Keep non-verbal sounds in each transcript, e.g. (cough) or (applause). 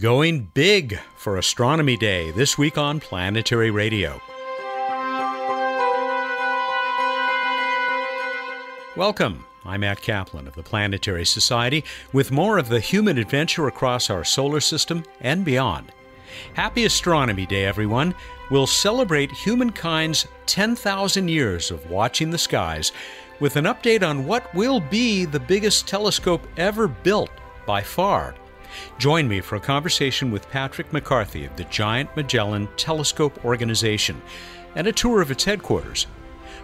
Going big for Astronomy Day this week on Planetary Radio. Welcome. I'm Matt Kaplan of the Planetary Society with more of the human adventure across our solar system and beyond. Happy Astronomy Day, everyone. We'll celebrate humankind's 10,000 years of watching the skies with an update on what will be the biggest telescope ever built by far. Join me for a conversation with Patrick McCarthy of the Giant Magellan Telescope Organization and a tour of its headquarters.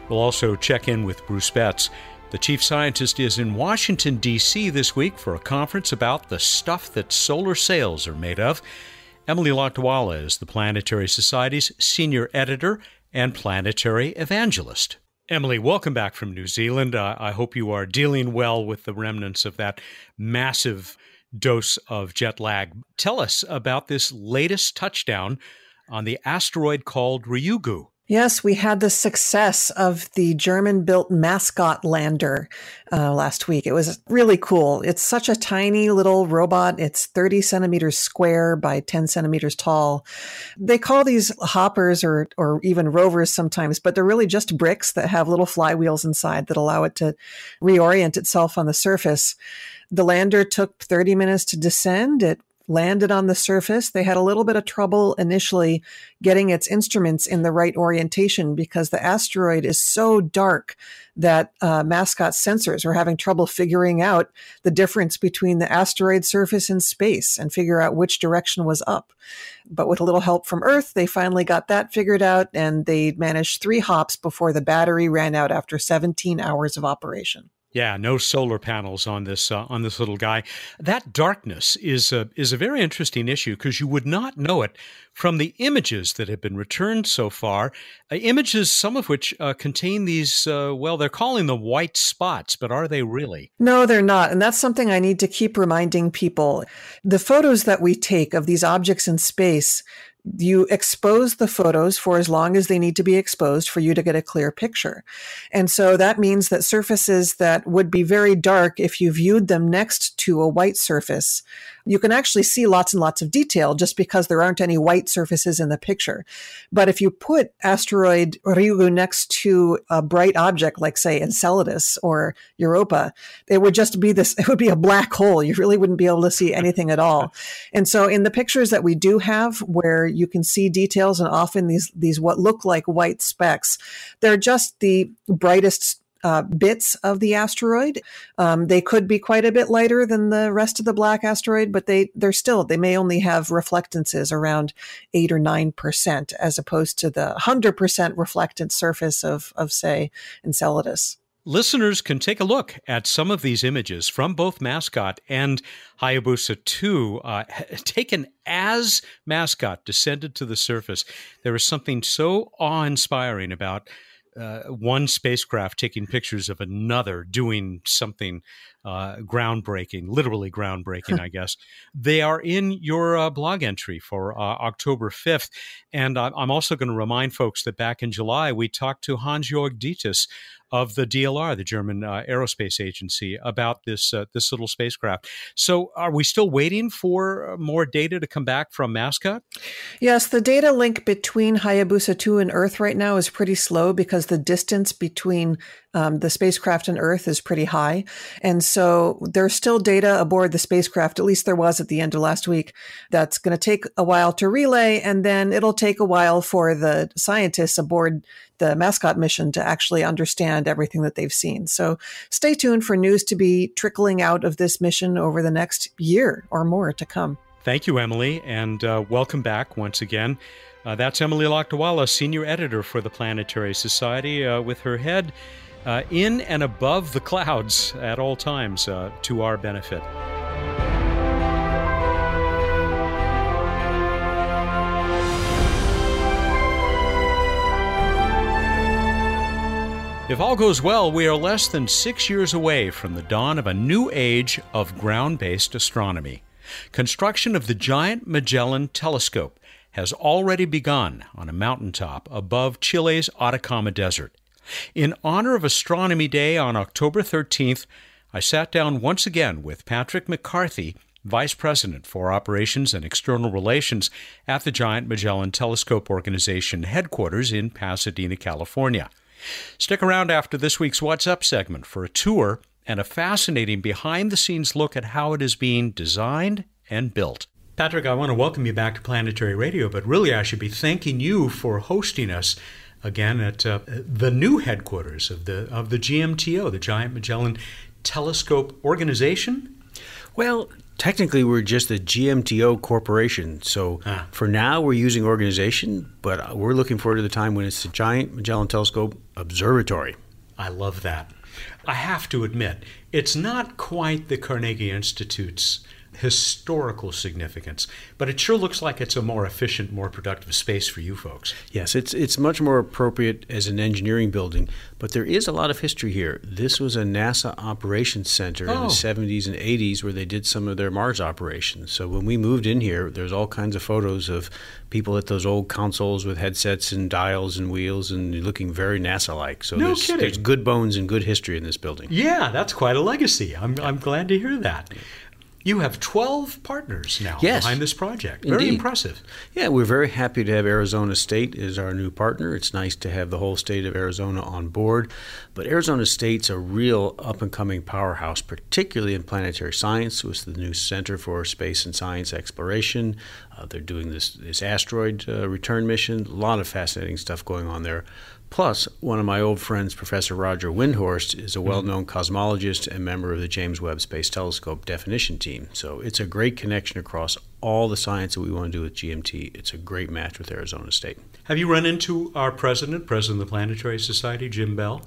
We'll also check in with Bruce Betts. The chief scientist is in Washington, D.C. this week for a conference about the stuff that solar sails are made of. Emily Lakdawalla is the Planetary Society's senior editor and planetary evangelist. Emily, welcome back from New Zealand. Uh, I hope you are dealing well with the remnants of that massive dose of jet lag. Tell us about this latest touchdown on the asteroid called Ryugu. Yes, we had the success of the German built mascot lander uh, last week. It was really cool. It's such a tiny little robot. It's 30 centimeters square by 10 centimeters tall. They call these hoppers or, or even rovers sometimes, but they're really just bricks that have little flywheels inside that allow it to reorient itself on the surface. The lander took 30 minutes to descend. It landed on the surface. They had a little bit of trouble initially getting its instruments in the right orientation because the asteroid is so dark that uh, mascot sensors were having trouble figuring out the difference between the asteroid surface and space and figure out which direction was up. But with a little help from Earth, they finally got that figured out and they managed three hops before the battery ran out after 17 hours of operation. Yeah, no solar panels on this uh, on this little guy. That darkness is a, is a very interesting issue because you would not know it from the images that have been returned so far. Uh, images, some of which uh, contain these. Uh, well, they're calling them white spots, but are they really? No, they're not, and that's something I need to keep reminding people. The photos that we take of these objects in space you expose the photos for as long as they need to be exposed for you to get a clear picture. And so that means that surfaces that would be very dark if you viewed them next to a white surface you can actually see lots and lots of detail just because there aren't any white surfaces in the picture. But if you put asteroid Ryugu next to a bright object like say Enceladus or Europa, it would just be this, (laughs) it would be a black hole. You really wouldn't be able to see anything at all. (laughs) And so in the pictures that we do have where you can see details and often these, these what look like white specks, they're just the brightest uh, bits of the asteroid. Um, they could be quite a bit lighter than the rest of the black asteroid, but they they're still they may only have reflectances around eight or nine percent, as opposed to the hundred percent reflectant surface of of say Enceladus. Listeners can take a look at some of these images from both Mascot and Hayabusa 2, uh, (laughs) taken as Mascot descended to the surface. There is something so awe inspiring about uh, one spacecraft taking pictures of another doing something uh, groundbreaking, literally groundbreaking, (laughs) I guess. They are in your uh, blog entry for uh, October 5th. And I'm also going to remind folks that back in July, we talked to Hans Jörg Dietz of the DLR, the German uh, aerospace agency, about this uh, this little spacecraft. So, are we still waiting for more data to come back from Mascot? Yes, the data link between Hayabusa 2 and Earth right now is pretty slow because the distance between um, the spacecraft and Earth is pretty high. And so there's still data aboard the spacecraft, at least there was at the end of last week, that's going to take a while to relay. And then it'll take a while for the scientists aboard the mascot mission to actually understand everything that they've seen. So stay tuned for news to be trickling out of this mission over the next year or more to come. Thank you, Emily, and uh, welcome back once again. Uh, that's Emily Lakdawalla, senior editor for the Planetary Society, uh, with her head uh, in and above the clouds at all times uh, to our benefit. If all goes well, we are less than six years away from the dawn of a new age of ground based astronomy. Construction of the giant Magellan telescope has already begun on a mountaintop above Chile's Atacama Desert. In honor of Astronomy Day on October 13th, I sat down once again with Patrick McCarthy, Vice President for Operations and External Relations at the Giant Magellan Telescope Organization headquarters in Pasadena, California. Stick around after this week's What's Up segment for a tour and a fascinating behind the scenes look at how it is being designed and built. Patrick, I want to welcome you back to Planetary Radio, but really I should be thanking you for hosting us again at uh, the new headquarters of the of the GMTO, the Giant Magellan Telescope Organization. Well, technically we're just a GMTO corporation. So ah. for now we're using organization, but we're looking forward to the time when it's the Giant Magellan Telescope Observatory. I love that. I have to admit, it's not quite the Carnegie Institute's historical significance, but it sure looks like it's a more efficient, more productive space for you folks. Yes, it's it's much more appropriate as an engineering building, but there is a lot of history here. This was a NASA operations center oh. in the 70s and 80s where they did some of their Mars operations. So when we moved in here, there's all kinds of photos of people at those old consoles with headsets and dials and wheels and looking very NASA-like. So no there's, kidding. there's good bones and good history in this building. Yeah, that's quite a legacy. I'm, I'm glad to hear that. You have 12 partners now yes, behind this project. Very indeed. impressive. Yeah, we're very happy to have Arizona State as our new partner. It's nice to have the whole state of Arizona on board. But Arizona State's a real up and coming powerhouse, particularly in planetary science, with the new Center for Space and Science Exploration. Uh, they're doing this, this asteroid uh, return mission. A lot of fascinating stuff going on there. Plus, one of my old friends, Professor Roger Windhorst, is a well known cosmologist and member of the James Webb Space Telescope definition team. So it's a great connection across all the science that we want to do with GMT. It's a great match with Arizona State. Have you run into our president, president of the Planetary Society, Jim Bell?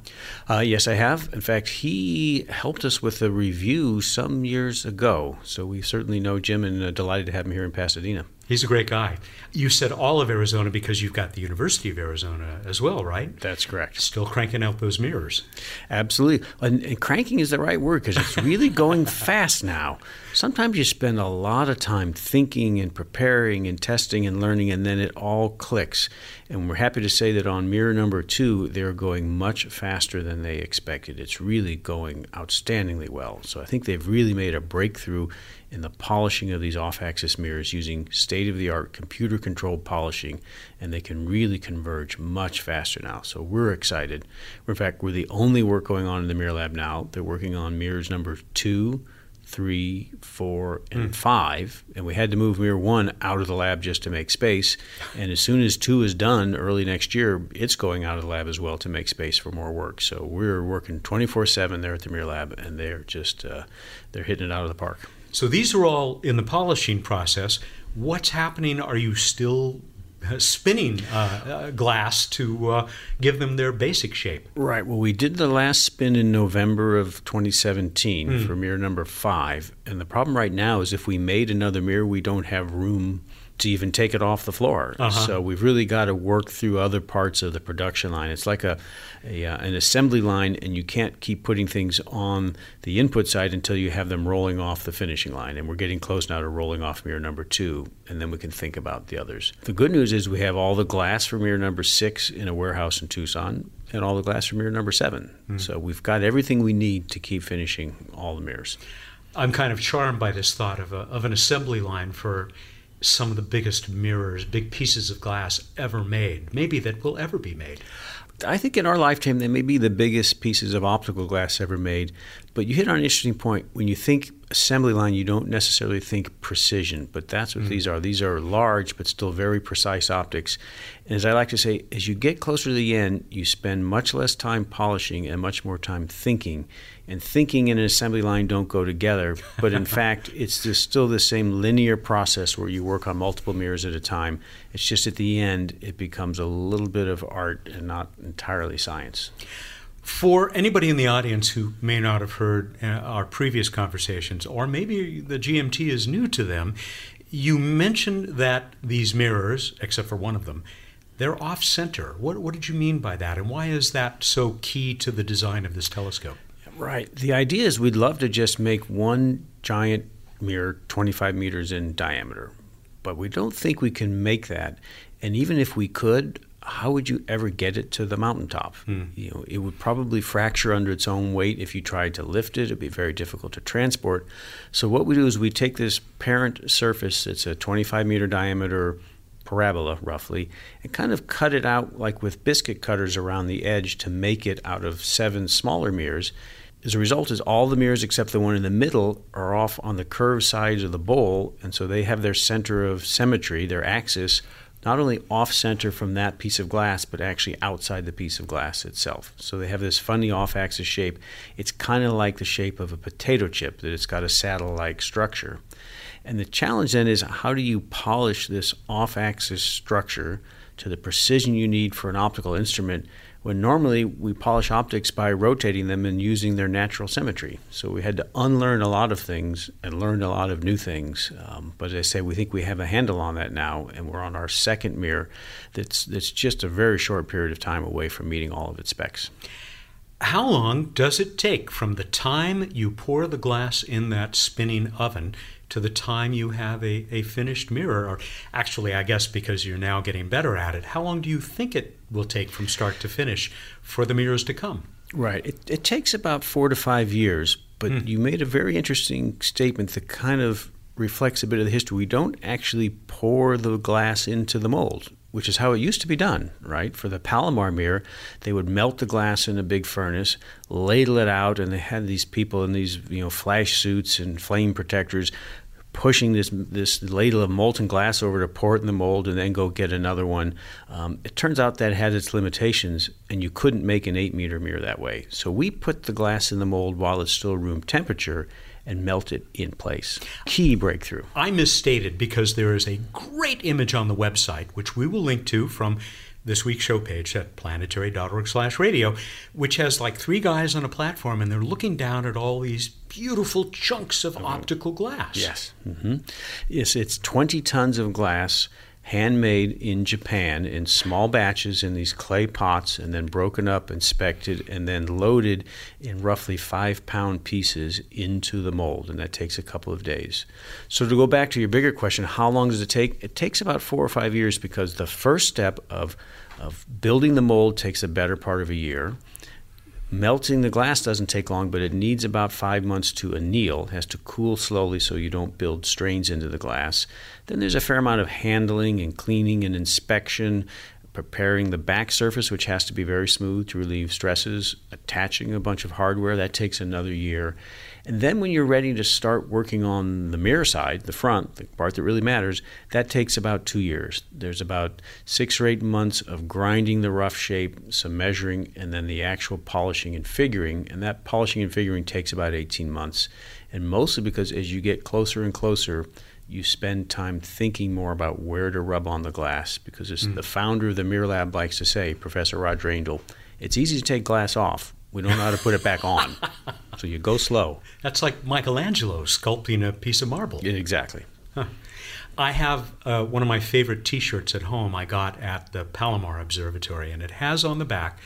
Uh, yes, I have. In fact, he helped us with a review some years ago. So we certainly know Jim and uh, delighted to have him here in Pasadena. He's a great guy. You said all of Arizona because you've got the University of Arizona as well, right? That's correct. Still cranking out those mirrors. Absolutely. And, and cranking is the right word because it's really going (laughs) fast now. Sometimes you spend a lot of time thinking and preparing and testing and learning, and then it all clicks. And we're happy to say that on mirror number two, they're going much faster than they expected. It's really going outstandingly well. So I think they've really made a breakthrough in the polishing of these off axis mirrors using state of the art computer controlled polishing, and they can really converge much faster now. So we're excited. In fact, we're the only work going on in the Mirror Lab now. They're working on mirrors number two, three, four, and mm. five, and we had to move Mirror One out of the lab just to make space. And as soon as two is done, early next year, it's going out of the lab as well to make space for more work. So we're working 24/7 there at the Mirror Lab, and they're just uh, they're hitting it out of the park. So these are all in the polishing process. What's happening? Are you still uh, spinning uh, uh, glass to uh, give them their basic shape. Right. Well, we did the last spin in November of 2017 mm. for mirror number five. And the problem right now is if we made another mirror, we don't have room to even take it off the floor. Uh-huh. So we've really got to work through other parts of the production line. It's like a, a uh, an assembly line, and you can't keep putting things on the input side until you have them rolling off the finishing line. And we're getting close now to rolling off mirror number two, and then we can think about the others. The good news is we have all the glass for mirror number six in a warehouse in Tucson. And all the glass for mirror number seven. Mm. So we've got everything we need to keep finishing all the mirrors. I'm kind of charmed by this thought of, a, of an assembly line for some of the biggest mirrors, big pieces of glass ever made, maybe that will ever be made. I think in our lifetime they may be the biggest pieces of optical glass ever made. But you hit on an interesting point. When you think assembly line, you don't necessarily think precision, but that's what mm-hmm. these are. These are large but still very precise optics. And as I like to say, as you get closer to the end, you spend much less time polishing and much more time thinking. And thinking and an assembly line don't go together, but in (laughs) fact, it's just still the same linear process where you work on multiple mirrors at a time. It's just at the end, it becomes a little bit of art and not entirely science. For anybody in the audience who may not have heard uh, our previous conversations, or maybe the GMT is new to them, you mentioned that these mirrors, except for one of them, they're off center. What, what did you mean by that, and why is that so key to the design of this telescope? Right. The idea is we'd love to just make one giant mirror 25 meters in diameter, but we don't think we can make that. And even if we could, how would you ever get it to the mountaintop? Hmm. You know, it would probably fracture under its own weight if you tried to lift it. It'd be very difficult to transport. So what we do is we take this parent surface. It's a 25 meter diameter parabola, roughly, and kind of cut it out like with biscuit cutters around the edge to make it out of seven smaller mirrors. As a result, is all the mirrors except the one in the middle are off on the curved sides of the bowl, and so they have their center of symmetry, their axis, not only off center from that piece of glass, but actually outside the piece of glass itself. So they have this funny off axis shape. It's kind of like the shape of a potato chip, that it's got a saddle like structure. And the challenge then is how do you polish this off axis structure to the precision you need for an optical instrument when normally we polish optics by rotating them and using their natural symmetry. So we had to unlearn a lot of things and learn a lot of new things. Um, but as I say, we think we have a handle on that now, and we're on our second mirror that's, that's just a very short period of time away from meeting all of its specs. How long does it take from the time you pour the glass in that spinning oven to the time you have a, a finished mirror? Or actually, I guess because you're now getting better at it, how long do you think it will take from start to finish for the mirrors to come? Right. It, it takes about four to five years, but hmm. you made a very interesting statement that kind of reflects a bit of the history. We don't actually pour the glass into the mold which is how it used to be done, right? For the Palomar mirror, they would melt the glass in a big furnace, ladle it out, and they had these people in these you know flash suits and flame protectors pushing this this ladle of molten glass over to pour it in the mold and then go get another one. Um, it turns out that had its limitations, and you couldn't make an eight meter mirror that way. So we put the glass in the mold while it's still room temperature and melt it in place. Key breakthrough. I misstated because there is a great image on the website, which we will link to from this week's show page at planetary.org slash radio, which has like three guys on a platform and they're looking down at all these beautiful chunks of optical glass. Yes. Mm-hmm. Yes, it's 20 tons of glass handmade in Japan in small batches in these clay pots and then broken up, inspected, and then loaded in roughly five pound pieces into the mold. And that takes a couple of days. So, to go back to your bigger question, how long does it take? It takes about four or five years because the first step of, of building the mold takes a better part of a year. Melting the glass doesn't take long, but it needs about five months to anneal. It has to cool slowly so you don't build strains into the glass. Then there's a fair amount of handling and cleaning and inspection, preparing the back surface, which has to be very smooth to relieve stresses, attaching a bunch of hardware, that takes another year. And then when you're ready to start working on the mirror side, the front, the part that really matters, that takes about two years. There's about six or eight months of grinding the rough shape, some measuring, and then the actual polishing and figuring. And that polishing and figuring takes about 18 months. And mostly because as you get closer and closer, you spend time thinking more about where to rub on the glass because as mm. the founder of the Mirror Lab likes to say, Professor Roger Angel, it's easy to take glass off. We don't know how to put it back on. (laughs) So you go slow. That's like Michelangelo sculpting a piece of marble. Yeah, exactly. Huh. I have uh, one of my favorite t shirts at home I got at the Palomar Observatory, and it has on the back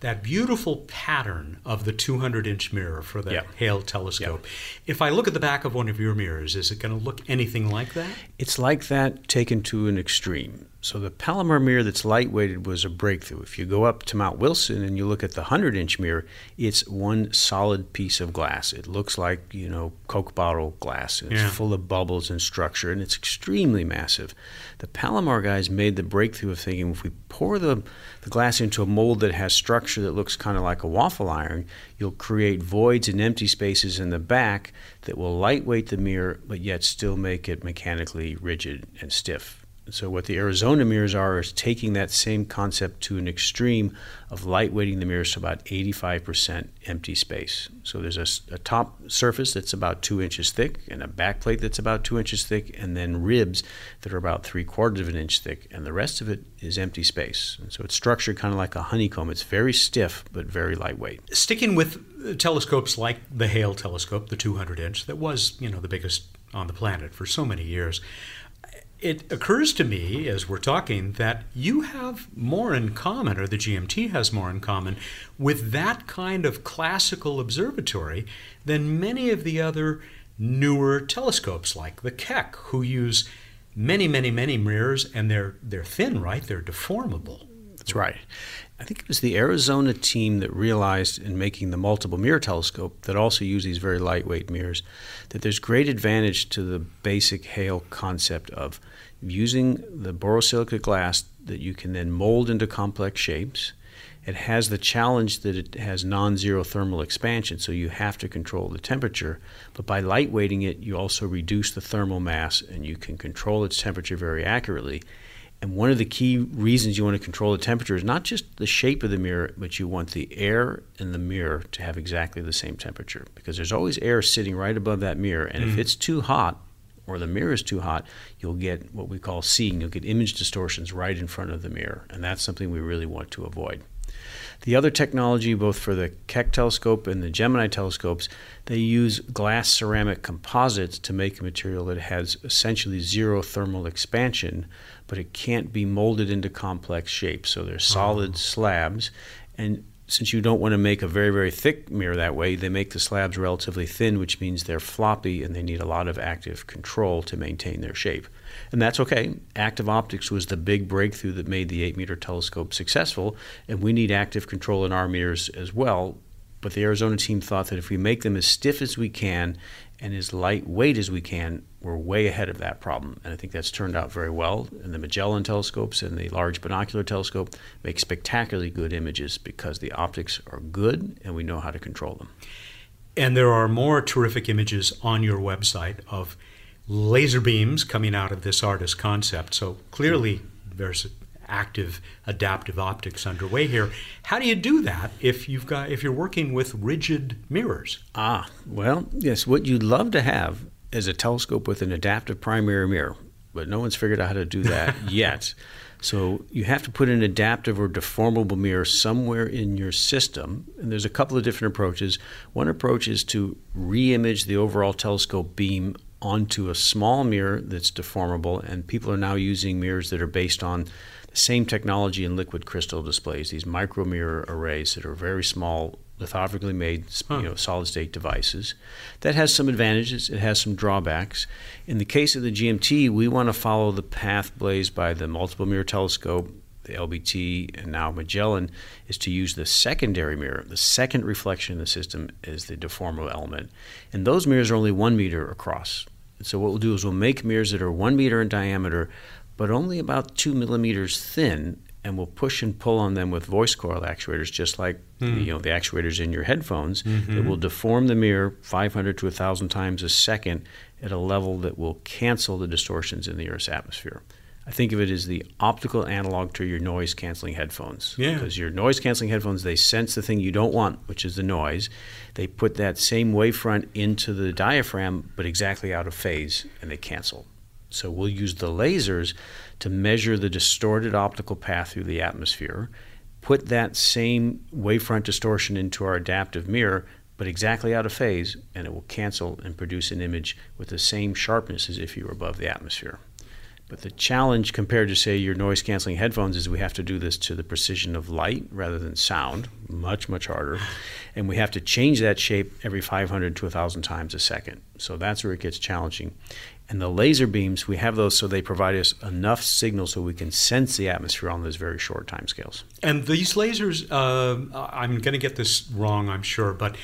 that beautiful pattern of the 200 inch mirror for the yep. Hale telescope. Yep. If I look at the back of one of your mirrors, is it going to look anything like that? It's like that taken to an extreme. So the Palomar mirror that's lightweighted was a breakthrough. If you go up to Mount Wilson and you look at the 100-inch mirror, it's one solid piece of glass. It looks like, you know, Coke bottle glass. It's yeah. full of bubbles and structure and it's extremely massive. The Palomar guys made the breakthrough of thinking if we pour the, the glass into a mold that has structure that looks kind of like a waffle iron, you'll create voids and empty spaces in the back that will lightweight the mirror but yet still make it mechanically rigid and stiff. So what the Arizona mirrors are is taking that same concept to an extreme of lightweighting the mirrors to about 85% empty space. So there's a, a, top surface that's about two inches thick and a back plate that's about two inches thick and then ribs that are about three quarters of an inch thick and the rest of it is empty space. And so it's structured kind of like a honeycomb. It's very stiff but very lightweight. Sticking with uh, telescopes like the Hale telescope, the 200 inch, that was, you know, the biggest on the planet for so many years it occurs to me as we're talking that you have more in common, or the GMT has more in common, with that kind of classical observatory than many of the other newer telescopes like the Keck, who use many, many, many mirrors, and they're they're thin, right? They're deformable. That's right. I think it was the Arizona team that realized in making the multiple mirror telescope that also use these very lightweight mirrors that there's great advantage to the basic Hale concept of using the borosilicate glass that you can then mold into complex shapes. It has the challenge that it has non zero thermal expansion, so you have to control the temperature. But by lightweighting it, you also reduce the thermal mass and you can control its temperature very accurately. And one of the key reasons you want to control the temperature is not just the shape of the mirror, but you want the air in the mirror to have exactly the same temperature because there's always air sitting right above that mirror. And mm. if it's too hot or the mirror is too hot, you'll get what we call seeing. You'll get image distortions right in front of the mirror. And that's something we really want to avoid. The other technology, both for the Keck telescope and the Gemini telescopes, they use glass ceramic composites to make a material that has essentially zero thermal expansion, but it can't be molded into complex shapes. So they're solid oh. slabs. And since you don't want to make a very, very thick mirror that way, they make the slabs relatively thin, which means they're floppy and they need a lot of active control to maintain their shape. And that's okay. Active optics was the big breakthrough that made the 8 meter telescope successful, and we need active control in our mirrors as well. But the Arizona team thought that if we make them as stiff as we can and as lightweight as we can, we're way ahead of that problem. And I think that's turned out very well. And the Magellan telescopes and the Large Binocular Telescope make spectacularly good images because the optics are good and we know how to control them. And there are more terrific images on your website of laser beams coming out of this artist concept. So clearly, there's active adaptive optics underway here. How do you do that if you've got if you're working with rigid mirrors? Ah, well, yes, what you'd love to have is a telescope with an adaptive primary mirror, but no one's figured out how to do that (laughs) yet. So you have to put an adaptive or deformable mirror somewhere in your system, and there's a couple of different approaches. One approach is to re-image the overall telescope beam onto a small mirror that's deformable, and people are now using mirrors that are based on the same technology in liquid crystal displays, these micro mirror arrays that are very small, lithographically made you know, solid state devices. That has some advantages, it has some drawbacks. In the case of the GMT, we want to follow the path blazed by the multiple mirror telescope the LBT, and now Magellan, is to use the secondary mirror. The second reflection in the system is the deformable element. And those mirrors are only one meter across. So what we'll do is we'll make mirrors that are one meter in diameter, but only about two millimeters thin, and we'll push and pull on them with voice coil actuators, just like mm. you know the actuators in your headphones. Mm-hmm. That will deform the mirror 500 to 1,000 times a second at a level that will cancel the distortions in the Earth's atmosphere. I think of it as the optical analog to your noise canceling headphones. Yeah. Because your noise canceling headphones, they sense the thing you don't want, which is the noise. They put that same wavefront into the diaphragm, but exactly out of phase, and they cancel. So we'll use the lasers to measure the distorted optical path through the atmosphere, put that same wavefront distortion into our adaptive mirror, but exactly out of phase, and it will cancel and produce an image with the same sharpness as if you were above the atmosphere. But the challenge compared to, say, your noise canceling headphones is we have to do this to the precision of light rather than sound, much, much harder. And we have to change that shape every 500 to 1,000 times a second. So that's where it gets challenging. And the laser beams, we have those so they provide us enough signal so we can sense the atmosphere on those very short time scales. And these lasers, uh, I'm going to get this wrong, I'm sure, but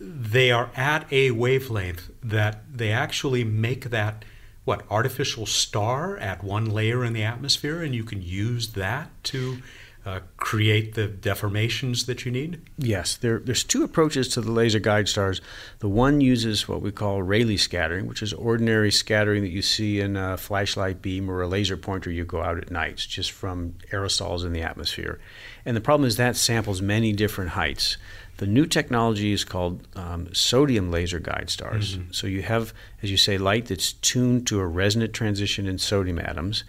they are at a wavelength that they actually make that what artificial star at one layer in the atmosphere, and you can use that to uh, create the deformations that you need? Yes, there, there's two approaches to the laser guide stars. The one uses what we call Rayleigh scattering, which is ordinary scattering that you see in a flashlight beam or a laser pointer you go out at night, it's just from aerosols in the atmosphere. And the problem is that samples many different heights. The new technology is called um, sodium laser guide stars. Mm-hmm. So you have, as you say, light that's tuned to a resonant transition in sodium atoms.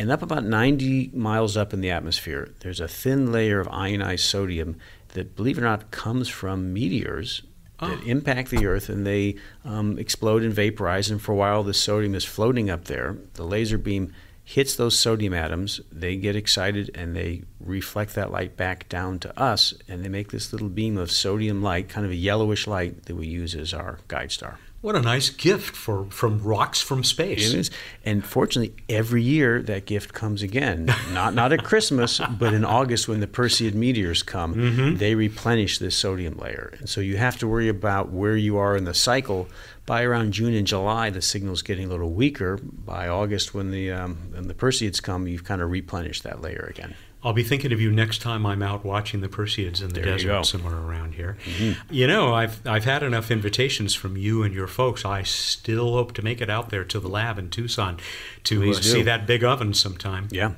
And up about 90 miles up in the atmosphere, there's a thin layer of ionized sodium that, believe it or not, comes from meteors that oh. impact the Earth and they um, explode and vaporize. And for a while, the sodium is floating up there. The laser beam hits those sodium atoms, they get excited and they reflect that light back down to us, and they make this little beam of sodium light, kind of a yellowish light that we use as our guide star. What a nice gift for from rocks from space. It is, and fortunately, every year that gift comes again. Not not at Christmas, but in August when the Perseid meteors come, mm-hmm. they replenish this sodium layer, and so you have to worry about where you are in the cycle. By around June and July, the signal's getting a little weaker. By August, when the um, when the Perseids come, you've kind of replenished that layer again. I'll be thinking of you next time I'm out watching the Perseids in the there desert somewhere around here. Mm-hmm. You know, I've I've had enough invitations from you and your folks. I still hope to make it out there to the lab in Tucson to uh, see that big oven sometime. Yeah.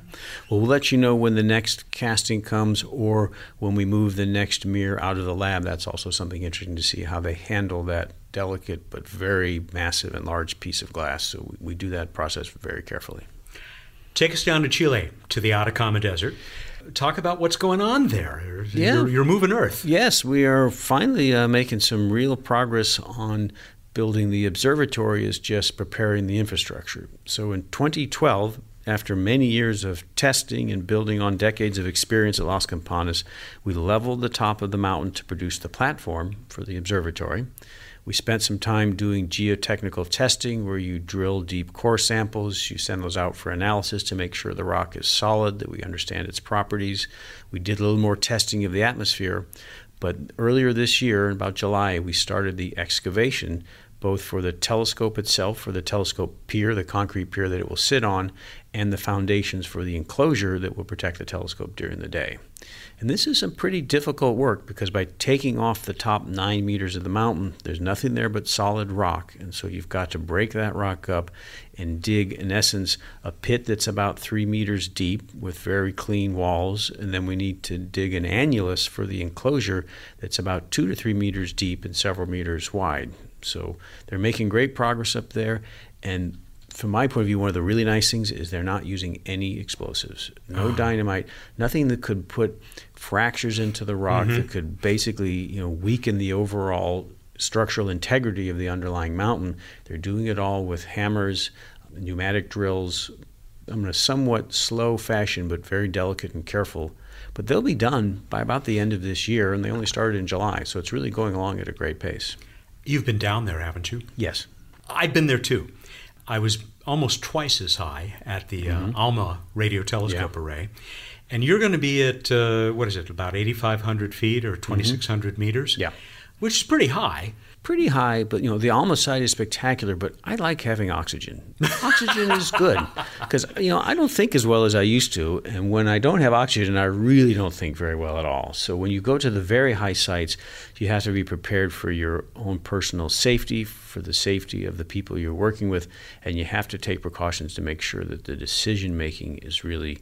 Well, we'll let you know when the next casting comes or when we move the next mirror out of the lab. That's also something interesting to see how they handle that delicate but very massive and large piece of glass. So we, we do that process very carefully. Take us down to Chile, to the Atacama Desert. Talk about what's going on there. Yeah. You're, you're moving Earth. Yes, we are finally uh, making some real progress on building the observatory, is just preparing the infrastructure. So in 2012, after many years of testing and building on decades of experience at Las Campanas, we leveled the top of the mountain to produce the platform for the observatory. We spent some time doing geotechnical testing where you drill deep core samples, you send those out for analysis to make sure the rock is solid, that we understand its properties. We did a little more testing of the atmosphere. But earlier this year, in about July, we started the excavation both for the telescope itself, for the telescope pier, the concrete pier that it will sit on, and the foundations for the enclosure that will protect the telescope during the day. And this is some pretty difficult work because by taking off the top nine meters of the mountain, there's nothing there but solid rock. And so you've got to break that rock up and dig, in essence, a pit that's about three meters deep with very clean walls. And then we need to dig an annulus for the enclosure that's about two to three meters deep and several meters wide. So they're making great progress up there. And from my point of view, one of the really nice things is they're not using any explosives, no oh. dynamite, nothing that could put fractures into the rock mm-hmm. that could basically you know weaken the overall structural integrity of the underlying mountain. They're doing it all with hammers, pneumatic drills. I'm in a somewhat slow fashion, but very delicate and careful. But they'll be done by about the end of this year, and they only started in July, so it's really going along at a great pace. You've been down there, haven't you? Yes. I've been there too. I was almost twice as high at the uh, mm-hmm. ALMA radio telescope yeah. array. And you're going to be at, uh, what is it, about 8,500 feet or 2,600 mm-hmm. meters? Yeah. Which is pretty high pretty high, but you know the Alma site is spectacular. But I like having oxygen. Oxygen is good (laughs) because you know I don't think as well as I used to, and when I don't have oxygen, I really don't think very well at all. So when you go to the very high sites, you have to be prepared for your own personal safety, for the safety of the people you're working with, and you have to take precautions to make sure that the decision making is really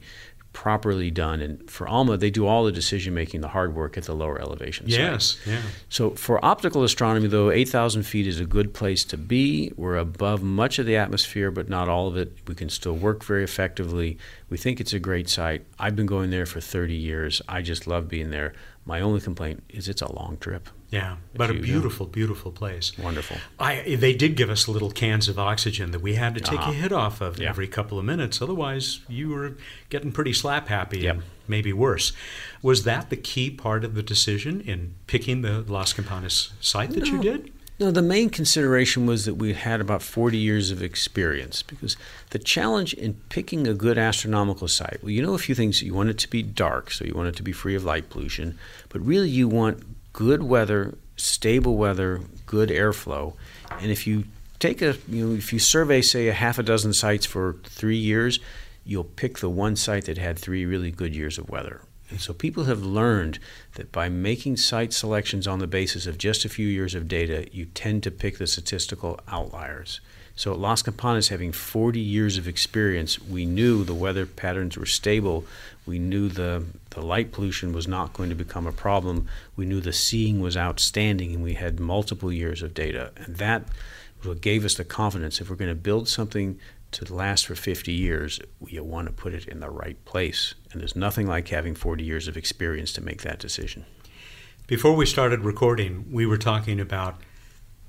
properly done. And for ALMA, they do all the decision making, the hard work at the lower elevation. Yes, yeah. So for optical astronomy, though, 8,000 feet is a good place to be. We're above much of the atmosphere, but not all of it. We can still work very effectively. We think it's a great site. I've been going there for 30 years. I just love being there. My only complaint is it's a long trip. Yeah, but a beautiful, know. beautiful place. Wonderful. I they did give us little cans of oxygen that we had to take uh-huh. a hit off of yeah. every couple of minutes. Otherwise, you were getting pretty slap happy yep. and maybe worse. Was that the key part of the decision in picking the Las Campanas site that no. you did? No, the main consideration was that we had about 40 years of experience because the challenge in picking a good astronomical site, well, you know a few things. You want it to be dark, so you want it to be free of light pollution, but really you want good weather, stable weather, good airflow. And if you take a, you know, if you survey, say, a half a dozen sites for three years, you'll pick the one site that had three really good years of weather. And so people have learned that by making site selections on the basis of just a few years of data, you tend to pick the statistical outliers. So at Las Campanas, having 40 years of experience, we knew the weather patterns were stable. We knew the, the light pollution was not going to become a problem. We knew the seeing was outstanding, and we had multiple years of data. And that was what gave us the confidence if we're going to build something to last for 50 years, you want to put it in the right place. And there's nothing like having 40 years of experience to make that decision. Before we started recording, we were talking about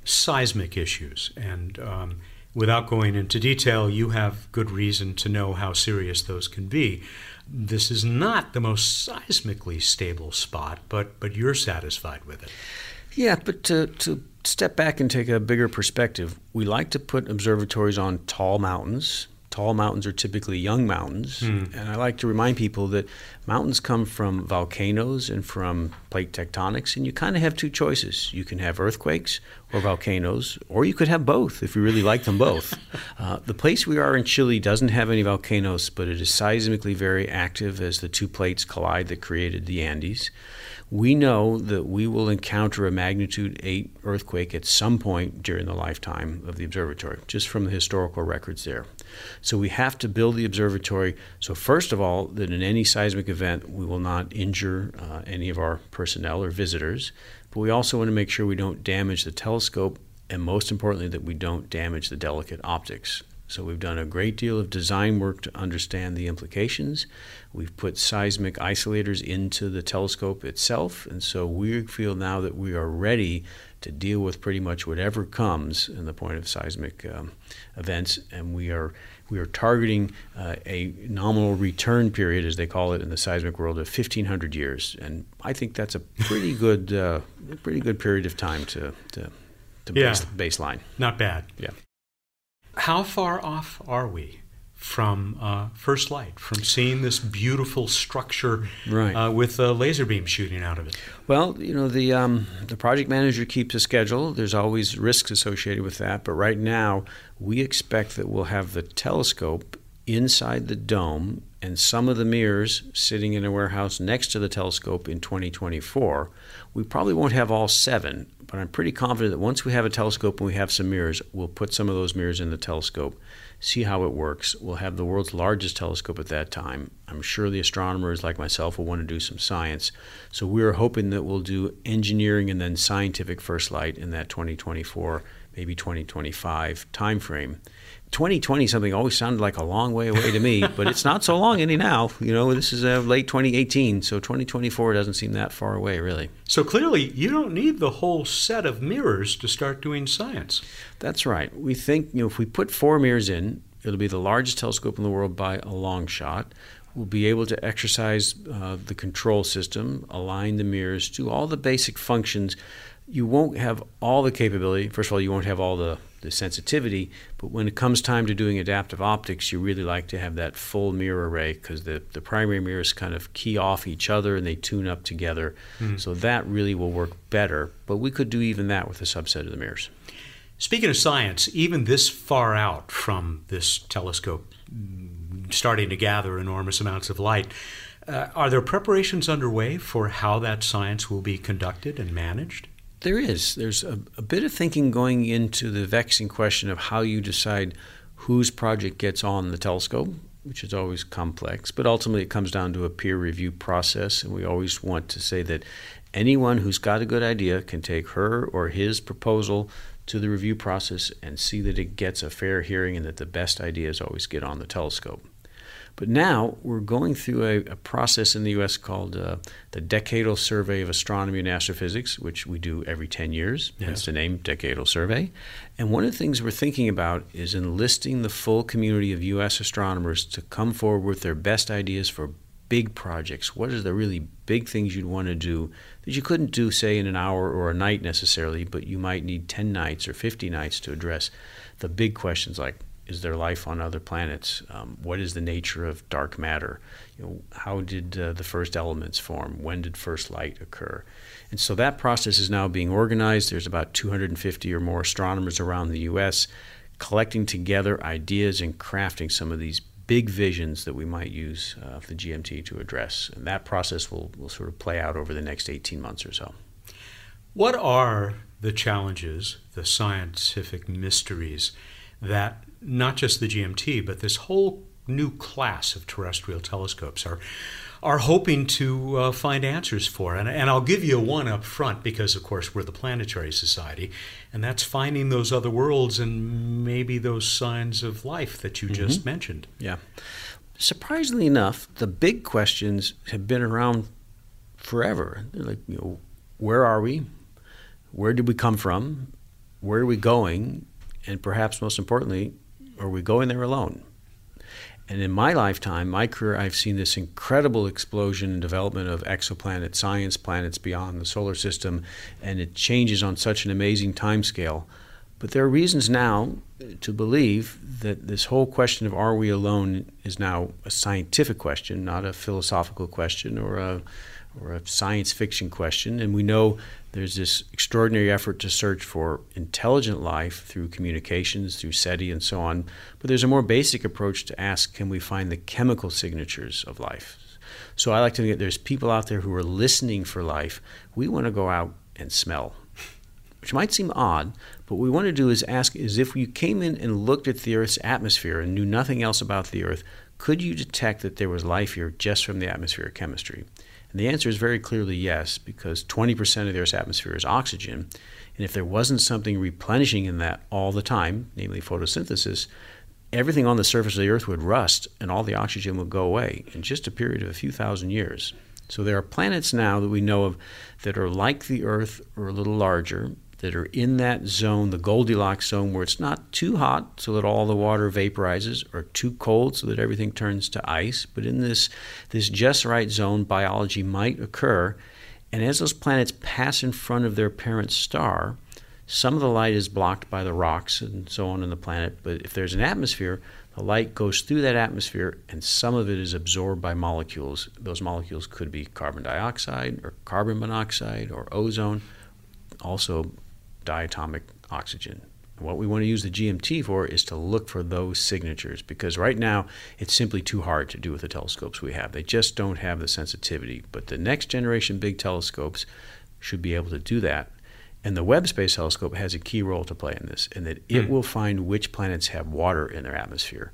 seismic issues and um, without going into detail, you have good reason to know how serious those can be. This is not the most seismically stable spot, but but you're satisfied with it. Yeah, but to, to step back and take a bigger perspective, we like to put observatories on tall mountains. Tall mountains are typically young mountains. Mm. And I like to remind people that mountains come from volcanoes and from plate tectonics, and you kind of have two choices. You can have earthquakes or volcanoes, or you could have both if you really like them both. (laughs) uh, the place we are in Chile doesn't have any volcanoes, but it is seismically very active as the two plates collide that created the Andes we know that we will encounter a magnitude 8 earthquake at some point during the lifetime of the observatory, just from the historical records there. So we have to build the observatory so, first of all, that in any seismic event, we will not injure uh, any of our personnel or visitors, but we also want to make sure we don't damage the telescope, and most importantly, that we don't damage the delicate optics. So we've done a great deal of design work to understand the implications. We've put seismic isolators into the telescope itself, and so we feel now that we are ready to deal with pretty much whatever comes in the point of seismic um, events, and we are we are targeting uh, a nominal return period, as they call it in the seismic world, of 1,500 years, and I think that's a pretty (laughs) good uh, pretty good period of time to to, to yeah. base, baseline. Not bad. Yeah. How far off are we from uh, first light, from seeing this beautiful structure right. uh, with a laser beam shooting out of it? Well, you know, the, um, the project manager keeps a schedule. There's always risks associated with that. But right now, we expect that we'll have the telescope inside the dome and some of the mirrors sitting in a warehouse next to the telescope in 2024. We probably won't have all seven, but I'm pretty confident that once we have a telescope and we have some mirrors, we'll put some of those mirrors in the telescope, see how it works. We'll have the world's largest telescope at that time. I'm sure the astronomers like myself will want to do some science. So we're hoping that we'll do engineering and then scientific first light in that 2024, maybe 2025 timeframe. 2020 something always sounded like a long way away to me, (laughs) but it's not so long any now. You know, this is uh, late 2018, so 2024 doesn't seem that far away, really. So clearly, you don't need the whole set of mirrors to start doing science. That's right. We think you know if we put four mirrors in, it'll be the largest telescope in the world by a long shot. We'll be able to exercise uh, the control system, align the mirrors, do all the basic functions. You won't have all the capability. First of all, you won't have all the the sensitivity. But when it comes time to doing adaptive optics, you really like to have that full mirror array because the, the primary mirrors kind of key off each other and they tune up together. Mm-hmm. So that really will work better. But we could do even that with a subset of the mirrors. Speaking of science, even this far out from this telescope starting to gather enormous amounts of light, uh, are there preparations underway for how that science will be conducted and managed? There is. There's a, a, bit of thinking going into the vexing question of how you decide whose project gets on the telescope, which is always complex. But ultimately, it comes down to a peer review process, and we always want to say that anyone who's got a good idea can take her or his proposal to the review process and see that it gets a fair hearing and that the best ideas always get on the telescope. But now we're going through a, a process in the U.S. called uh, the Decadal Survey of Astronomy and Astrophysics, which we do every 10 years. Yes. Hence the name Decadal Survey. And one of the things we're thinking about is enlisting the full community of U.S. astronomers to come forward with their best ideas for big projects. What are the really big things you'd want to do that you couldn't do, say, in an hour or a night necessarily, but you might need 10 nights or 50 nights to address the big questions like is there life on other planets? Um, what is the nature of dark matter? You know, how did uh, the first elements form? When did first light occur? And so that process is now being organized. There's about 250 or more astronomers around the U.S. collecting together ideas and crafting some of these big visions that we might use uh, the GMT to address. And that process will, will sort of play out over the next 18 months or so. What are the challenges, the scientific mysteries that not just the GMT, but this whole new class of terrestrial telescopes are are hoping to uh, find answers for. And, and I'll give you one up front because, of course, we're the Planetary Society, and that's finding those other worlds and maybe those signs of life that you mm-hmm. just mentioned. Yeah. Surprisingly enough, the big questions have been around forever. They're like, you know, where are we? Where did we come from? Where are we going? And perhaps most importantly, are we going there alone? And in my lifetime, my career, I've seen this incredible explosion and development of exoplanet science, planets beyond the solar system, and it changes on such an amazing timescale. But there are reasons now to believe that this whole question of are we alone is now a scientific question, not a philosophical question or a or a science fiction question. And we know there's this extraordinary effort to search for intelligent life through communications, through SETI, and so on. But there's a more basic approach to ask can we find the chemical signatures of life? So I like to think that there's people out there who are listening for life. We want to go out and smell which might seem odd, but what we want to do is ask is if you came in and looked at the Earth's atmosphere and knew nothing else about the Earth, could you detect that there was life here just from the atmospheric chemistry? And the answer is very clearly yes, because 20% of the Earth's atmosphere is oxygen. And if there wasn't something replenishing in that all the time, namely photosynthesis, everything on the surface of the Earth would rust and all the oxygen would go away in just a period of a few thousand years. So there are planets now that we know of that are like the Earth or a little larger, that are in that zone, the Goldilocks zone, where it's not too hot so that all the water vaporizes, or too cold so that everything turns to ice. But in this, this just right zone, biology might occur. And as those planets pass in front of their parent star, some of the light is blocked by the rocks and so on in the planet. But if there's an atmosphere, the light goes through that atmosphere and some of it is absorbed by molecules. Those molecules could be carbon dioxide or carbon monoxide or ozone, also diatomic oxygen. And what we want to use the GMT for is to look for those signatures because right now it's simply too hard to do with the telescopes we have. They just don't have the sensitivity. But the next generation big telescopes should be able to do that and the Webb Space Telescope has a key role to play in this, in that it mm. will find which planets have water in their atmosphere.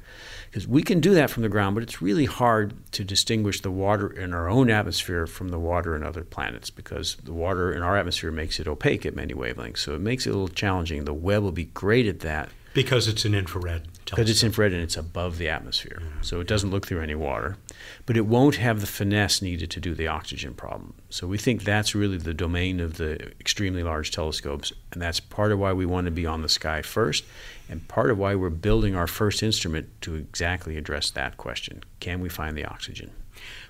Because we can do that from the ground, but it's really hard to distinguish the water in our own atmosphere from the water in other planets because the water in our atmosphere makes it opaque at many wavelengths. So it makes it a little challenging. The Webb will be great at that. Because it's an infrared because it's infrared and it's above the atmosphere. So it doesn't look through any water. But it won't have the finesse needed to do the oxygen problem. So we think that's really the domain of the extremely large telescopes. And that's part of why we want to be on the sky first, and part of why we're building our first instrument to exactly address that question Can we find the oxygen?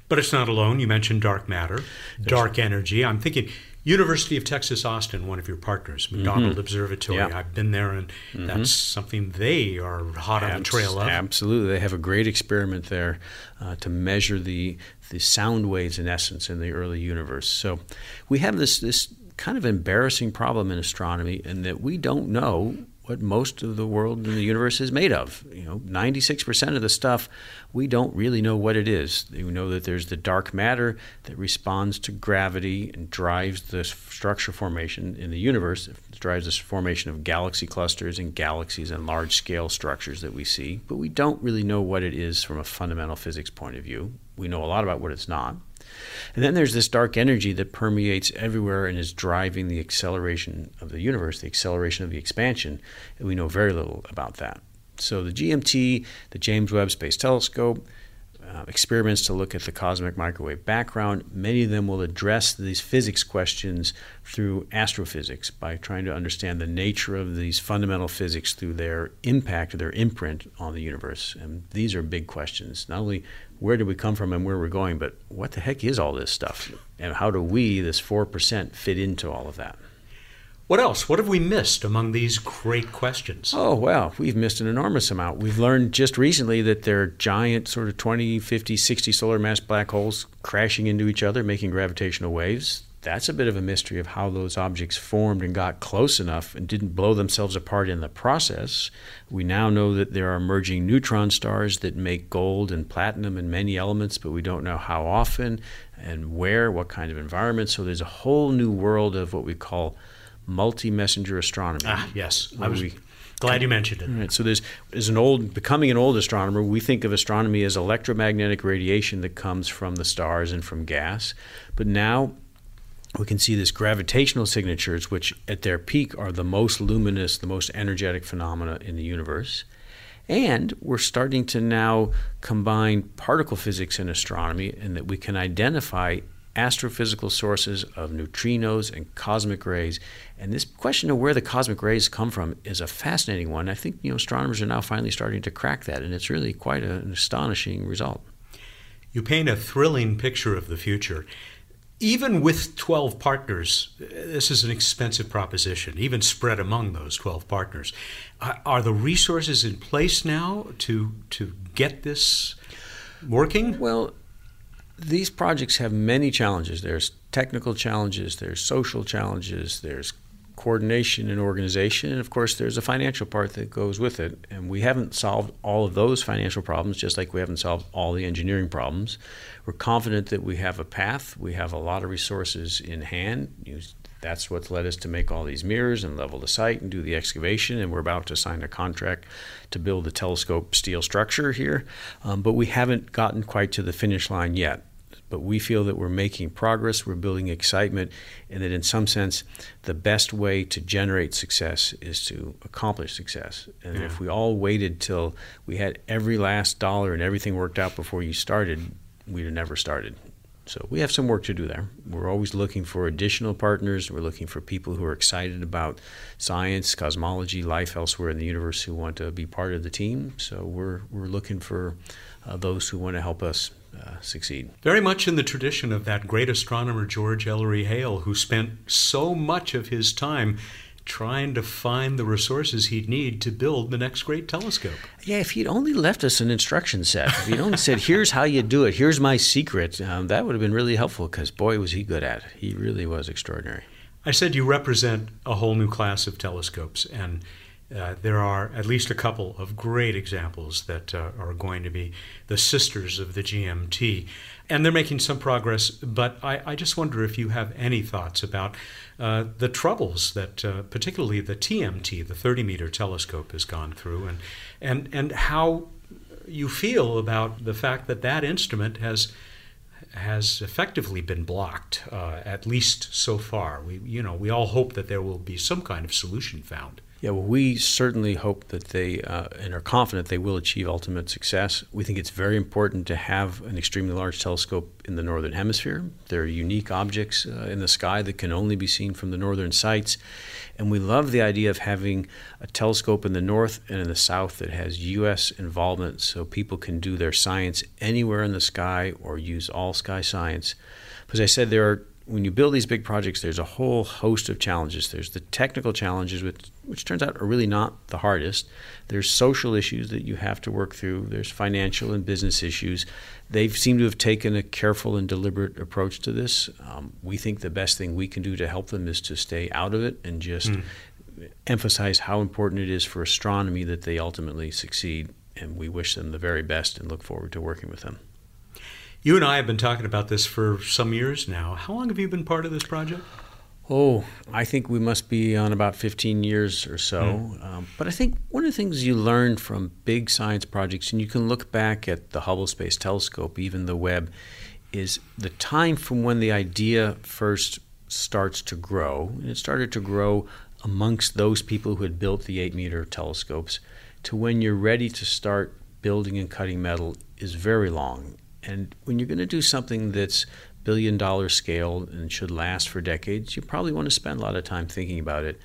But it's not alone. You mentioned dark matter, dark energy. I'm thinking University of Texas Austin, one of your partners, McDonald mm-hmm. Observatory. Yeah. I've been there, and mm-hmm. that's something they are hot Abs- on the trail of. Absolutely, they have a great experiment there uh, to measure the the sound waves in essence in the early universe. So we have this this kind of embarrassing problem in astronomy in that we don't know what most of the world in the universe is made of. You know, 96% of the stuff we don't really know what it is. We know that there's the dark matter that responds to gravity and drives the structure formation in the universe. It drives the formation of galaxy clusters and galaxies and large scale structures that we see. But we don't really know what it is from a fundamental physics point of view. We know a lot about what it's not. And then there's this dark energy that permeates everywhere and is driving the acceleration of the universe, the acceleration of the expansion. And we know very little about that. So the GMT, the James Webb Space Telescope, uh, experiments to look at the cosmic microwave background. Many of them will address these physics questions through astrophysics by trying to understand the nature of these fundamental physics through their impact, their imprint on the universe. And these are big questions. Not only where did we come from and where we're going, but what the heck is all this stuff? And how do we, this 4%, fit into all of that? What else? What have we missed among these great questions? Oh, well, we've missed an enormous amount. We've learned just recently that there are giant, sort of 20, 50, 60 solar mass black holes crashing into each other, making gravitational waves. That's a bit of a mystery of how those objects formed and got close enough and didn't blow themselves apart in the process. We now know that there are emerging neutron stars that make gold and platinum and many elements, but we don't know how often and where, what kind of environment. So there's a whole new world of what we call multi-messenger astronomy. Ah, yes. I was we, glad you mentioned it. Right. So there's as an old becoming an old astronomer, we think of astronomy as electromagnetic radiation that comes from the stars and from gas. But now we can see this gravitational signatures, which at their peak are the most luminous, the most energetic phenomena in the universe. And we're starting to now combine particle physics and astronomy, and that we can identify astrophysical sources of neutrinos and cosmic rays. And this question of where the cosmic rays come from is a fascinating one. I think you know astronomers are now finally starting to crack that, and it's really quite an astonishing result. You paint a thrilling picture of the future. Even with 12 partners, this is an expensive proposition, even spread among those 12 partners. Uh, are the resources in place now to, to get this working? Well, these projects have many challenges. There's technical challenges, there's social challenges, there's coordination and organization, and of course, there's a financial part that goes with it. And we haven't solved all of those financial problems, just like we haven't solved all the engineering problems. We're confident that we have a path. We have a lot of resources in hand. That's what's led us to make all these mirrors and level the site and do the excavation. And we're about to sign a contract to build the telescope steel structure here. Um, but we haven't gotten quite to the finish line yet but we feel that we're making progress, we're building excitement, and that in some sense, the best way to generate success is to accomplish success. And yeah. if we all waited till we had every last dollar and everything worked out before you started, we'd have never started. So we have some work to do there. We're always looking for additional partners. We're looking for people who are excited about science, cosmology, life elsewhere in the universe who want to be part of the team. So we're we're looking for uh, those who want to help us uh, succeed. Very much in the tradition of that great astronomer George Ellery Hale, who spent so much of his time trying to find the resources he'd need to build the next great telescope. Yeah, if he'd only left us an instruction set, if he'd only said, "Here's how you do it. Here's my secret," um, that would have been really helpful. Because boy, was he good at it. He really was extraordinary. I said you represent a whole new class of telescopes, and uh, there are at least a couple of great examples that uh, are going to be the sisters of the GMT. And they're making some progress, but I, I just wonder if you have any thoughts about uh, the troubles that, uh, particularly the TMT, the 30 meter telescope, has gone through, and, and, and how you feel about the fact that that instrument has has effectively been blocked, uh, at least so far. We, you know, we all hope that there will be some kind of solution found. Yeah, well, we certainly hope that they uh, and are confident they will achieve ultimate success. We think it's very important to have an extremely large telescope in the northern hemisphere. There are unique objects uh, in the sky that can only be seen from the northern sites, and we love the idea of having a telescope in the north and in the south that has U.S. involvement, so people can do their science anywhere in the sky or use all sky science. As I said, there are when you build these big projects, there's a whole host of challenges. There's the technical challenges, which, which turns out are really not the hardest. There's social issues that you have to work through. There's financial and business issues. They seem to have taken a careful and deliberate approach to this. Um, we think the best thing we can do to help them is to stay out of it and just mm. emphasize how important it is for astronomy that they ultimately succeed. And we wish them the very best and look forward to working with them. You and I have been talking about this for some years now. How long have you been part of this project? Oh, I think we must be on about 15 years or so. Mm. Um, but I think one of the things you learn from big science projects, and you can look back at the Hubble Space Telescope, even the Webb, is the time from when the idea first starts to grow, and it started to grow amongst those people who had built the 8 meter telescopes, to when you're ready to start building and cutting metal is very long. And when you're going to do something that's billion dollar scale and should last for decades, you probably want to spend a lot of time thinking about it.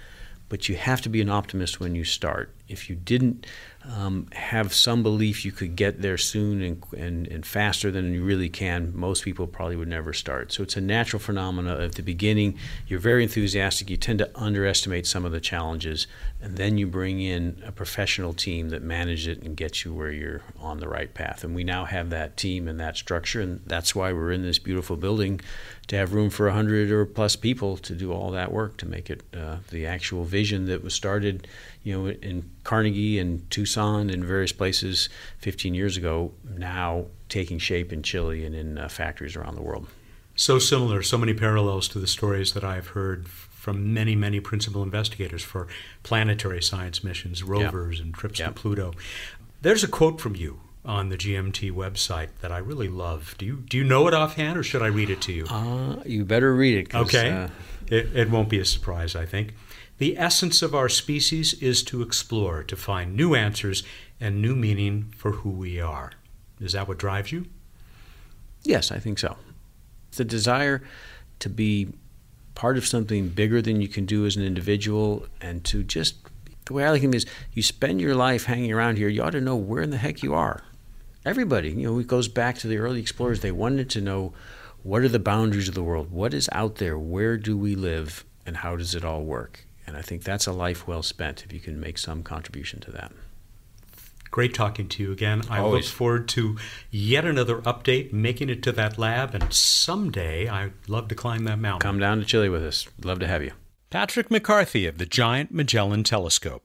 But you have to be an optimist when you start. If you didn't um, have some belief you could get there soon and, and, and faster than you really can, most people probably would never start. So it's a natural phenomenon at the beginning. You're very enthusiastic. You tend to underestimate some of the challenges, and then you bring in a professional team that manages it and gets you where you're on the right path. And we now have that team and that structure, and that's why we're in this beautiful building to have room for 100 or plus people to do all that work to make it uh, the actual vision that was started you know, in Carnegie and Tucson and various places 15 years ago, now taking shape in Chile and in uh, factories around the world. So similar, so many parallels to the stories that I've heard from many, many principal investigators for planetary science missions, rovers, yep. and trips yep. to Pluto. There's a quote from you on the GMT website that I really love. Do you do you know it offhand, or should I read it to you? Uh, you better read it. Okay, uh... it, it won't be a surprise, I think. The essence of our species is to explore, to find new answers and new meaning for who we are. Is that what drives you? Yes, I think so. The desire to be part of something bigger than you can do as an individual and to just the way I like it is you spend your life hanging around here, you ought to know where in the heck you are. Everybody, you know, it goes back to the early explorers. They wanted to know what are the boundaries of the world? What is out there? Where do we live? And how does it all work? And I think that's a life well spent if you can make some contribution to that. Great talking to you again. I Always. look forward to yet another update, making it to that lab, and someday I'd love to climb that mountain. Come down to Chile with us. Love to have you. Patrick McCarthy of the Giant Magellan Telescope.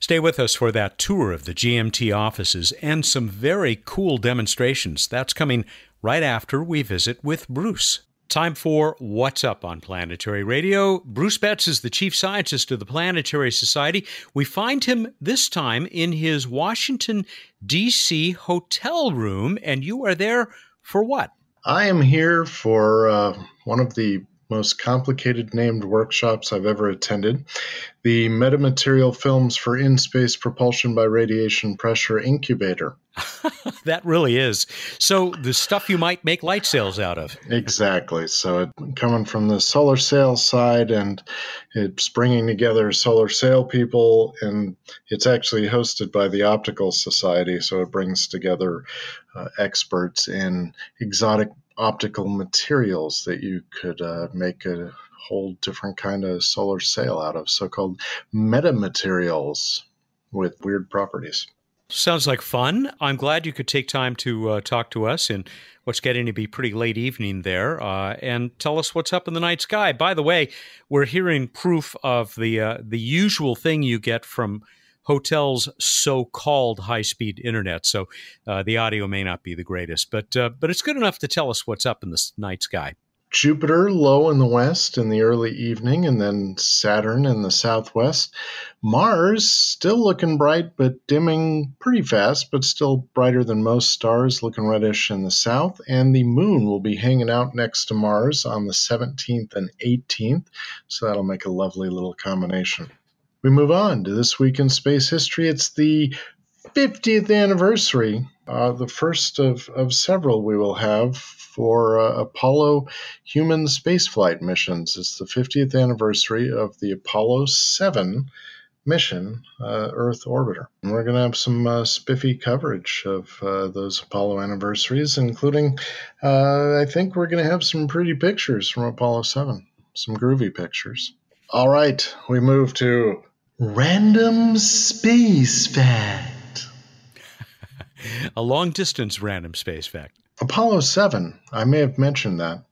Stay with us for that tour of the GMT offices and some very cool demonstrations. That's coming right after we visit with Bruce. Time for What's Up on Planetary Radio. Bruce Betts is the chief scientist of the Planetary Society. We find him this time in his Washington, D.C. hotel room, and you are there for what? I am here for uh, one of the most complicated named workshops I've ever attended the Metamaterial Films for In Space Propulsion by Radiation Pressure Incubator. (laughs) that really is. So, the stuff you might make light sails out of. Exactly. So, it, coming from the solar sail side, and it's bringing together solar sail people, and it's actually hosted by the Optical Society. So, it brings together uh, experts in exotic optical materials that you could uh, make a whole different kind of solar sail out of, so called metamaterials with weird properties. Sounds like fun. I'm glad you could take time to uh, talk to us in what's getting to be pretty late evening there, uh, and tell us what's up in the night sky. By the way, we're hearing proof of the uh, the usual thing you get from hotels' so-called high-speed internet. So uh, the audio may not be the greatest, but uh, but it's good enough to tell us what's up in the night sky. Jupiter low in the west in the early evening, and then Saturn in the southwest. Mars still looking bright, but dimming pretty fast, but still brighter than most stars, looking reddish in the south. And the moon will be hanging out next to Mars on the 17th and 18th, so that'll make a lovely little combination. We move on to this week in space history. It's the 50th anniversary, uh, the first of, of several we will have for uh, Apollo human spaceflight missions. It's the 50th anniversary of the Apollo 7 mission, uh, Earth Orbiter. And we're going to have some uh, spiffy coverage of uh, those Apollo anniversaries, including, uh, I think we're going to have some pretty pictures from Apollo 7, some groovy pictures. All right, we move to Random Space Fact. A long distance random space fact. Apollo 7, I may have mentioned that.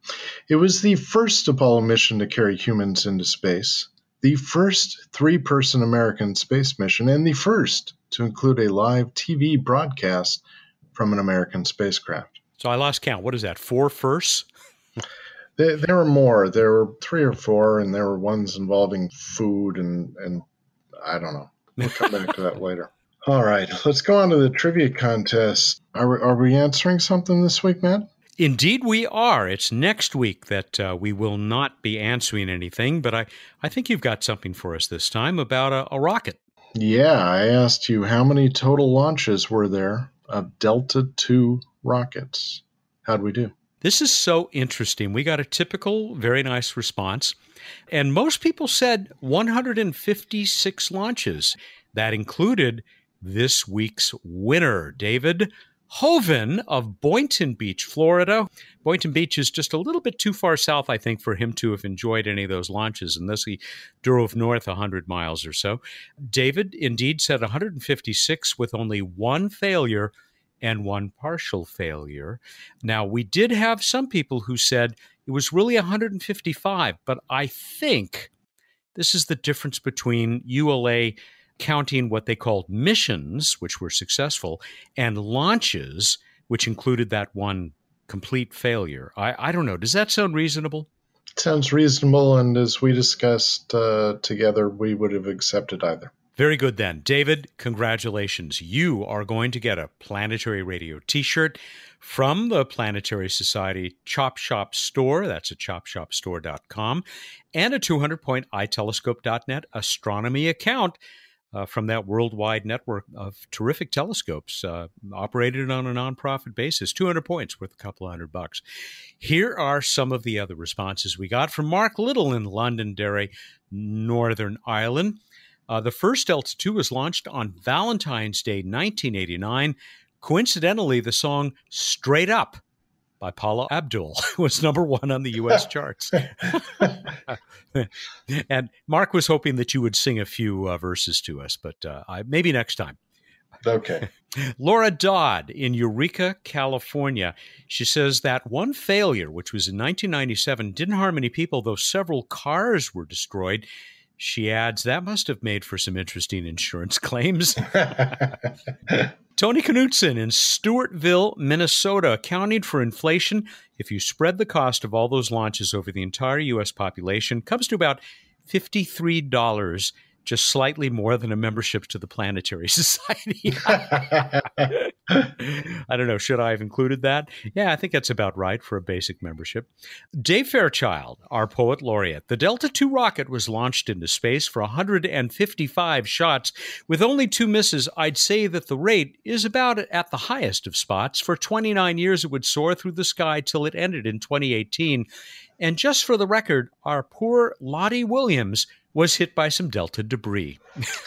It was the first Apollo mission to carry humans into space, the first three person American space mission, and the first to include a live TV broadcast from an American spacecraft. So I lost count. What is that? Four firsts? There, there were more. There were three or four, and there were ones involving food and, and I don't know. We'll come back to that (laughs) later. All right, let's go on to the trivia contest. Are, we- are we answering something this week, Matt? Indeed, we are. It's next week that uh, we will not be answering anything, but I, I think you've got something for us this time about a, a rocket. Yeah, I asked you how many total launches were there of Delta II rockets. How'd we do? This is so interesting. We got a typical, very nice response. And most people said 156 launches. That included this week's winner, David Hoven of Boynton Beach, Florida. Boynton Beach is just a little bit too far south, I think, for him to have enjoyed any of those launches, unless he drove north 100 miles or so. David indeed said 156 with only one failure and one partial failure. Now, we did have some people who said it was really 155, but I think this is the difference between ULA counting what they called missions, which were successful, and launches, which included that one complete failure. I, I don't know. Does that sound reasonable? Sounds reasonable, and as we discussed uh, together, we would have accepted either. Very good then. David, congratulations. You are going to get a Planetary Radio t shirt from the Planetary Society Chop Shop store. That's at chopshopstore.com and a 200 point itelescope.net astronomy account. Uh, from that worldwide network of terrific telescopes uh, operated on a nonprofit basis. 200 points worth a couple hundred bucks. Here are some of the other responses we got from Mark Little in Londonderry, Northern Ireland. Uh, the first Delta 2 was launched on Valentine's Day 1989. Coincidentally, the song Straight Up by Paula Abdul (laughs) was number one on the U.S. charts. (laughs) and Mark was hoping that you would sing a few uh, verses to us, but uh, I, maybe next time. Okay. (laughs) Laura Dodd in Eureka, California. She says that one failure, which was in 1997, didn't harm any people, though several cars were destroyed. She adds that must have made for some interesting insurance (laughs) claims. (laughs) Tony Knutson in Stewartville, Minnesota, accounting for inflation, if you spread the cost of all those launches over the entire U.S. population, comes to about $53 just slightly more than a membership to the Planetary (laughs) Society. I don't know. Should I have included that? Yeah, I think that's about right for a basic membership. Dave Fairchild, our poet laureate. The Delta II rocket was launched into space for 155 shots. With only two misses, I'd say that the rate is about at the highest of spots. For 29 years, it would soar through the sky till it ended in 2018. And just for the record, our poor Lottie Williams was hit by some Delta debris.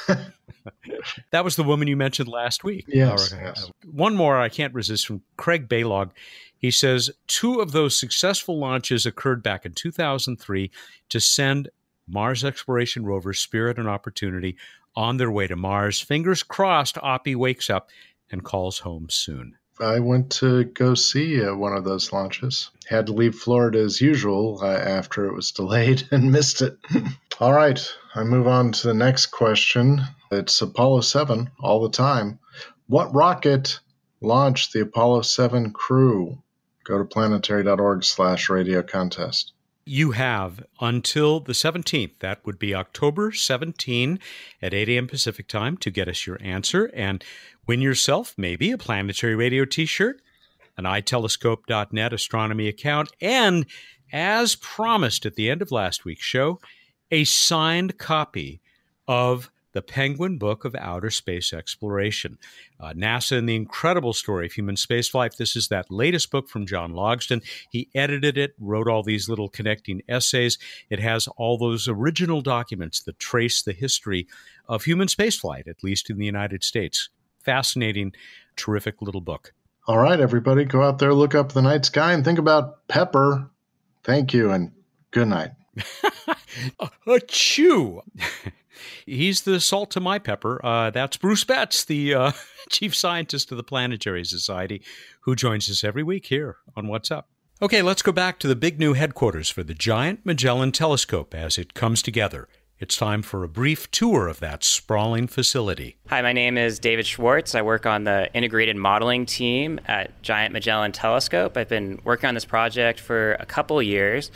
(laughs) that was the woman you mentioned last week. Yes, oh, yes. One more I can't resist from Craig Baylog. He says two of those successful launches occurred back in 2003 to send Mars exploration rovers Spirit and Opportunity on their way to Mars. Fingers crossed, Oppie wakes up and calls home soon. I went to go see uh, one of those launches. Had to leave Florida as usual uh, after it was delayed (laughs) and missed it. (laughs) all right, I move on to the next question. It's Apollo 7 all the time. What rocket launched the Apollo 7 crew? Go to planetary.org slash radio contest. You have until the 17th, that would be October 17 at 8 a.m. Pacific time, to get us your answer. And Win yourself maybe a planetary radio t shirt, an itelescope.net astronomy account, and as promised at the end of last week's show, a signed copy of the Penguin Book of Outer Space Exploration. Uh, NASA and the Incredible Story of Human Spaceflight. This is that latest book from John Logsdon. He edited it, wrote all these little connecting essays. It has all those original documents that trace the history of human spaceflight, at least in the United States fascinating, terrific little book. All right, everybody, go out there, look up the night sky, and think about Pepper. Thank you, and good night. (laughs) a chew. He's the salt to my pepper. Uh, that's Bruce Betts, the uh, (laughs) chief scientist of the Planetary Society, who joins us every week here on What's Up. Okay, let's go back to the big new headquarters for the Giant Magellan Telescope as it comes together it's time for a brief tour of that sprawling facility. Hi, my name is David Schwartz. I work on the integrated modeling team at Giant Magellan Telescope. I've been working on this project for a couple years,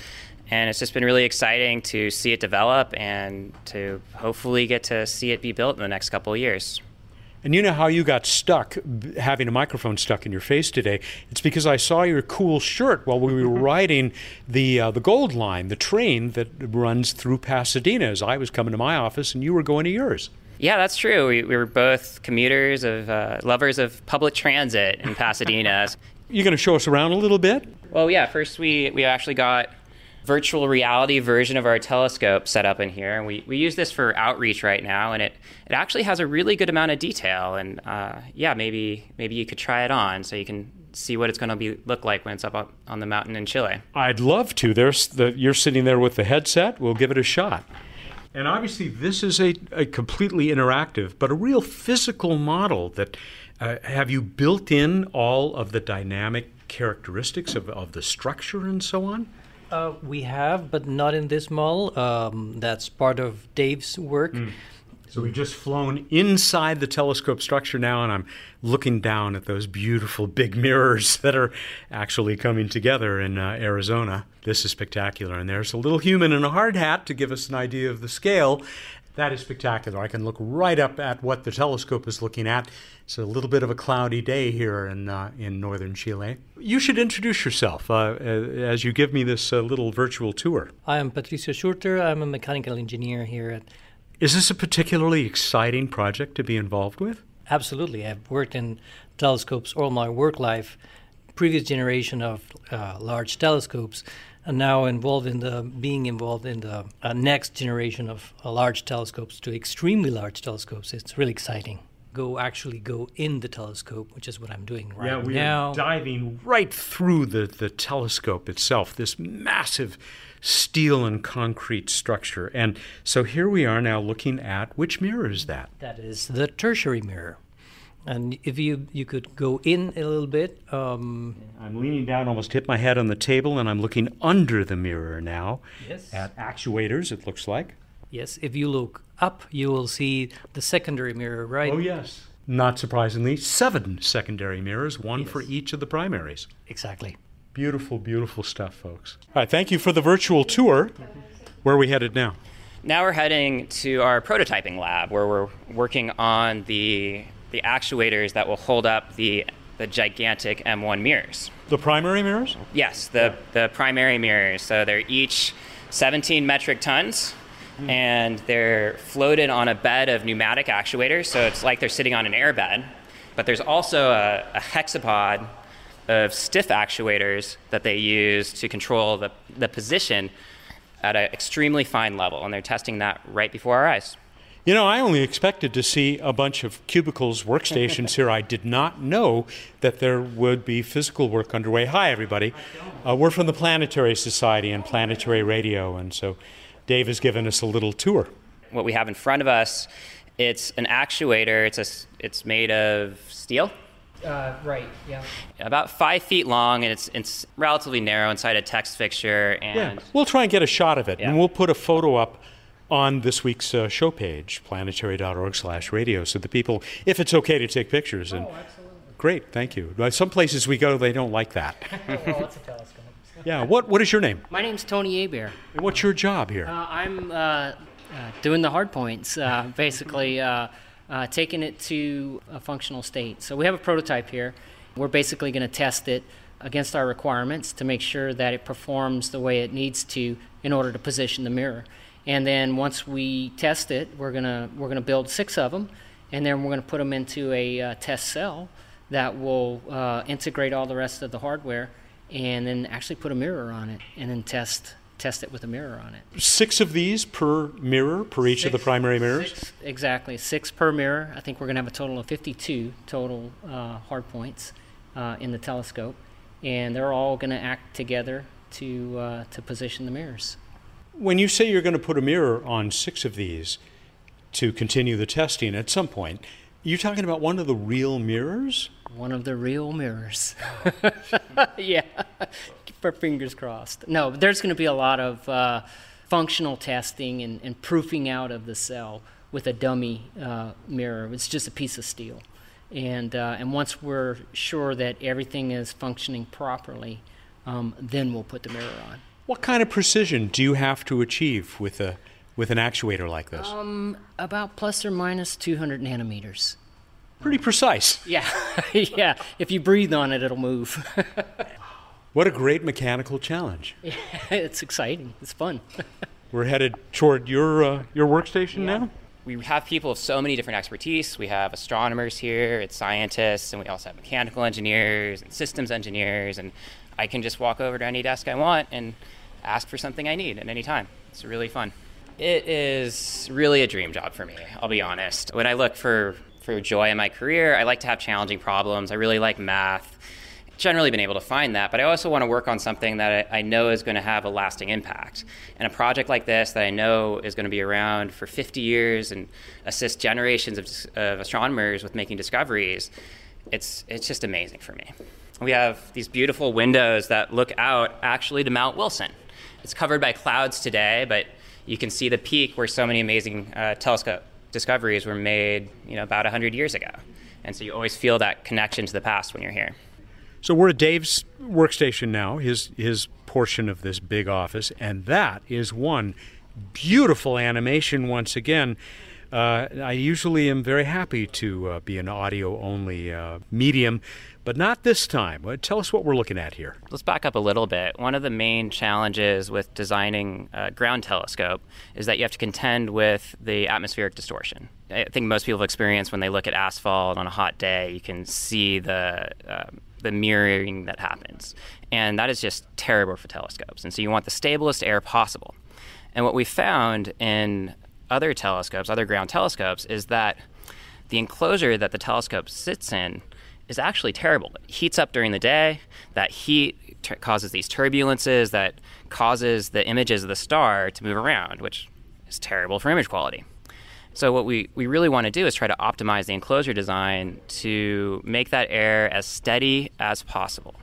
and it's just been really exciting to see it develop and to hopefully get to see it be built in the next couple years. And you know how you got stuck having a microphone stuck in your face today? It's because I saw your cool shirt while we were (laughs) riding the uh, the Gold Line, the train that runs through Pasadena. As I was coming to my office, and you were going to yours. Yeah, that's true. We, we were both commuters of uh, lovers of public transit in (laughs) Pasadena. You're going to show us around a little bit. Well, yeah. First, we we actually got virtual reality version of our telescope set up in here. And we, we use this for outreach right now, and it, it actually has a really good amount of detail. And uh, yeah, maybe maybe you could try it on so you can see what it's going to be look like when it's up on the mountain in Chile. I'd love to. There's the, you're sitting there with the headset. We'll give it a shot. And obviously, this is a, a completely interactive, but a real physical model that uh, have you built in all of the dynamic characteristics of, of the structure and so on? Uh, we have, but not in this model. Um, that's part of Dave's work. Mm. So we've just flown inside the telescope structure now, and I'm looking down at those beautiful big mirrors that are actually coming together in uh, Arizona. This is spectacular. And there's a little human in a hard hat to give us an idea of the scale. That is spectacular. I can look right up at what the telescope is looking at. It's a little bit of a cloudy day here in uh, in northern Chile. You should introduce yourself uh, as you give me this uh, little virtual tour. I am Patricio Schurter. I'm a mechanical engineer here at Is this a particularly exciting project to be involved with? Absolutely. I've worked in telescopes all my work life, previous generation of uh, large telescopes, and now involved in the being involved in the uh, next generation of uh, large telescopes to extremely large telescopes. It's really exciting. Go actually go in the telescope, which is what I'm doing right now. yeah, we now. are diving right through the, the telescope itself, this massive steel and concrete structure. And so here we are now looking at which mirror is that? That is the tertiary mirror. And if you you could go in a little bit, um, I'm leaning down, almost hit my head on the table, and I'm looking under the mirror now Yes. at actuators. It looks like. yes, if you look up, you will see the secondary mirror, right? Oh yes. Not surprisingly, seven secondary mirrors, one for each of the primaries. Exactly. Beautiful, beautiful stuff, folks. All right, thank you for the virtual tour. Where are we headed now? Now we're heading to our prototyping lab where we're working on the the actuators that will hold up the the gigantic M1 mirrors. The primary mirrors? Yes, the the primary mirrors. So they're each 17 metric tons hmm. and they're floated on a bed of pneumatic actuators, so it's like they're sitting on an airbed. But there's also a, a hexapod of stiff actuators that they use to control the, the position at an extremely fine level, and they're testing that right before our eyes. You know, I only expected to see a bunch of cubicles, workstations here. I did not know that there would be physical work underway. Hi, everybody. Uh, we're from the Planetary Society and Planetary Radio, and so Dave has given us a little tour. What we have in front of us, it's an actuator. It's a, it's made of steel, Uh, right. Yeah. about five feet long, and it's it's relatively narrow inside a text fixture. Yeah, And we'll try and get a shot of it, Yeah. and we'll put a photo up on this week's uh, show page, planetary.org slash radio, so the people, if it's okay to take pictures. And great, thank you. Some places we go, they don't like that. (laughs) Lots of telescopes. (laughs) Yeah. What What is your name? My name's Tony Abear. And what's your job here? Uh, I'm uh, uh, doing the hard points, uh, basically uh, uh, taking it to a functional state. So we have a prototype here. We're basically going to test it against our requirements to make sure that it performs the way it needs to in order to position the mirror. And then once we test it, we're gonna we're gonna build six of them, and then we're gonna put them into a uh, test cell that will uh, integrate all the rest of the hardware, and then actually put a mirror on it, and then test test it with a mirror on it. Six of these per mirror, per each of the primary mirrors? Six, exactly, six per mirror. I think we're going to have a total of 52 total uh, hard points uh, in the telescope, and they're all going to act together to uh, to position the mirrors. When you say you're going to put a mirror on six of these to continue the testing at some point, you're talking about one of the real mirrors? One of the real mirrors. (laughs) (laughs) yeah, keep our fingers crossed. No, there's going to be a lot of uh, functional testing and, and proofing out of the cell with a dummy uh, mirror. It's just a piece of steel. And, uh, and once we're sure that everything is functioning properly, um, then we'll put the mirror on. What kind of precision do you have to achieve with a with an actuator like this? Um, about plus or minus 200 nanometers. Pretty precise. (laughs) Yeah, (laughs) yeah. If you breathe on it, it'll move. (laughs) What a great mechanical challenge. it's exciting. It's fun. We're headed toward your uh, your workstation now. we have people of so many different expertise. We have astronomers here, it's scientists, and we also have mechanical engineers and systems engineers. And I can just walk over to any desk I want and ask for something I need at any time. It's really fun. It is really a dream job for me, I'll be honest. When I look for, for joy in my career, I like to have challenging problems. I really like math. Generally been able to find that, but I also want to work on something that I, I know is going to have a lasting impact. And a project like this that I know is going to be around for 50 years and assist generations of, of astronomers with making discoveries, it's, it's just amazing for me. We have these beautiful windows that look out actually to Mount Wilson. It's covered by clouds today, but you can see the peak where so many amazing uh, telescope discoveries were made, you know, about 100 years ago. And so you always feel that connection to the past when you're here. So we're at Dave's workstation now, his his portion of this big office, and that is one beautiful animation once again Uh, I usually am very happy to uh, be an audio only uh, medium, but not this time. Uh, tell us what we're looking at here. Let's back up a little bit. One of the main challenges with designing a ground telescope is that you have to contend with the atmospheric distortion. I think most people have experienced when they look at asphalt on a hot day, you can see the uh, the mirroring that happens, and that is just terrible for telescopes. And so you want the stablest air possible. And what we found in other telescopes, other ground telescopes, is that the enclosure that the telescope sits in is actually terrible. It heats up during the day. That heat t- causes these turbulences that causes the images of the star to move around, which is terrible for image quality. So what we, we really want to do is try to optimize the enclosure design to make that air as steady as possible.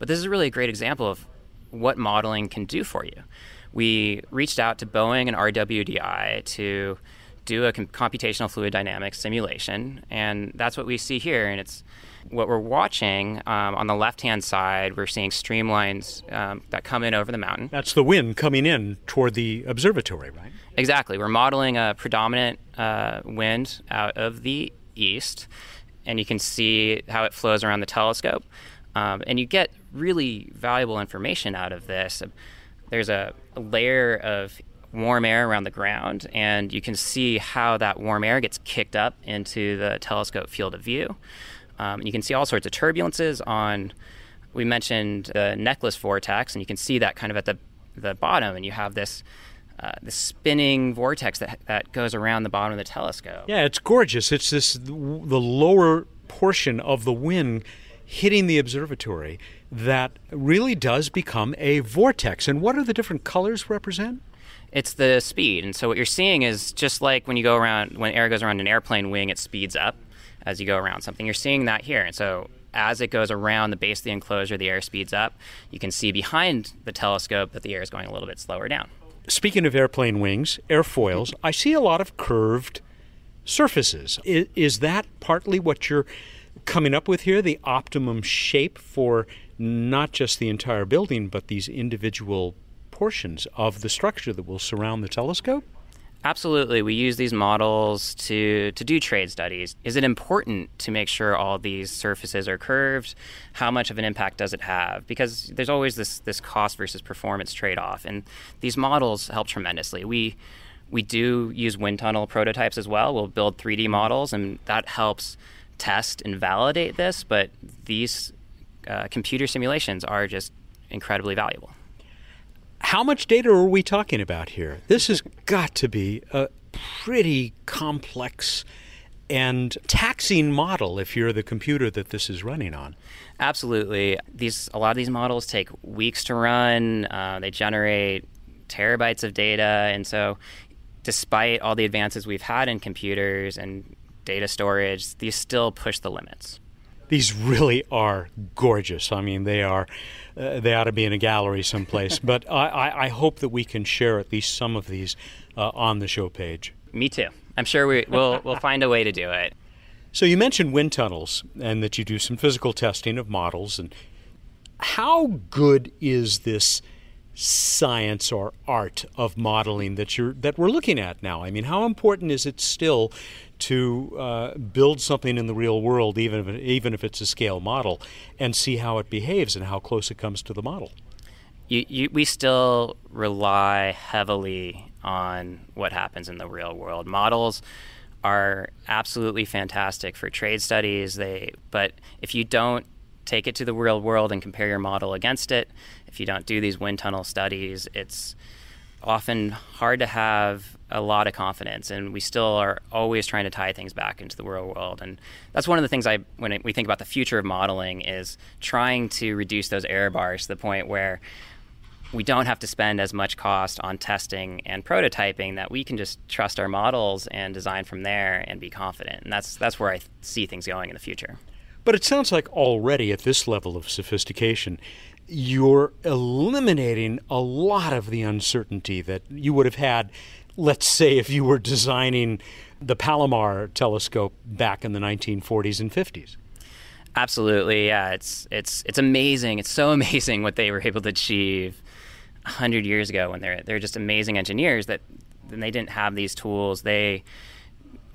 But this is really a great example of what modeling can do for you we reached out to Boeing and RWDI to do a computational fluid dynamics simulation, and that's what we see here. And it's what we're watching um, on the left-hand side. We're seeing streamlines um, that come in over the mountain. That's the wind coming in toward the observatory, right? Exactly. We're modeling a predominant uh, wind out of the east, and you can see how it flows around the telescope. Um, and you get really valuable information out of this there's a, a layer of warm air around the ground, and you can see how that warm air gets kicked up into the telescope field of view. Um, you can see all sorts of turbulences on. We mentioned the necklace vortex, and you can see that kind of at the the bottom, and you have this uh, the spinning vortex that that goes around the bottom of the telescope. Yeah, it's gorgeous. It's this the lower portion of the wind hitting the observatory that really does become a vortex. And what are the different colors represent? It's the speed. And so what you're seeing is just like when you go around, when air goes around an airplane wing, it speeds up as you go around something. You're seeing that here. And so as it goes around the base of the enclosure, the air speeds up. You can see behind the telescope that the air is going a little bit slower down. Speaking of airplane wings, airfoils, I see a lot of curved surfaces. Is, is that partly what you're coming up with here the optimum shape for not just the entire building, but these individual portions of the structure that will surround the telescope? Absolutely. We use these models to, to do trade studies. Is it important to make sure all these surfaces are curved? How much of an impact does it have? Because there's always this, this cost versus performance trade off. And these models help tremendously. We, we do use wind tunnel prototypes as well. We'll build 3D models, and that helps test and validate this, but these uh, computer simulations are just incredibly valuable. How much data are we talking about here? This has got to be a pretty complex and taxing model if you're the computer that this is running on. Absolutely. These a lot of these models take weeks to run. Uh, they generate terabytes of data, and so despite all the advances we've had in computers and data storage, these still push the limits. These really are gorgeous. I mean, they are. Uh, they ought to be in a gallery someplace. (laughs) but I, I, hope that we can share at least some of these uh, on the show page. Me too. I'm sure we, will we'll find a way to do it. So you mentioned wind tunnels and that you do some physical testing of models. And how good is this science or art of modeling that you're that we're looking at now? I mean, how important is it still to uh, build something in the real world, even if even if it's a scale model, and see how it behaves and how close it comes to the model? You, you, we still rely heavily on what happens in the real world. Models are absolutely fantastic for trade studies. They, but if you don't take it to the real world and compare your model against it, if you don't do these wind tunnel studies, it's often hard to have a lot of confidence and we still are always trying to tie things back into the real world. And that's one of the things i when we think about the future of modeling is trying to reduce those error bars to the point where we don't have to spend as much cost on testing and prototyping that we can just trust our models and design from there and be confident. And that's that's where i see things going in the future. But it sounds like already at this level of sophistication you're eliminating a lot of the uncertainty that you would have had, let's say, if you were designing the Palomar telescope back in the 1940s and 50s. Absolutely, yeah. It's it's it's amazing. It's so (laughs) amazing what they were able to achieve hundred years ago when they're they're just amazing engineers that then they didn't have these tools. They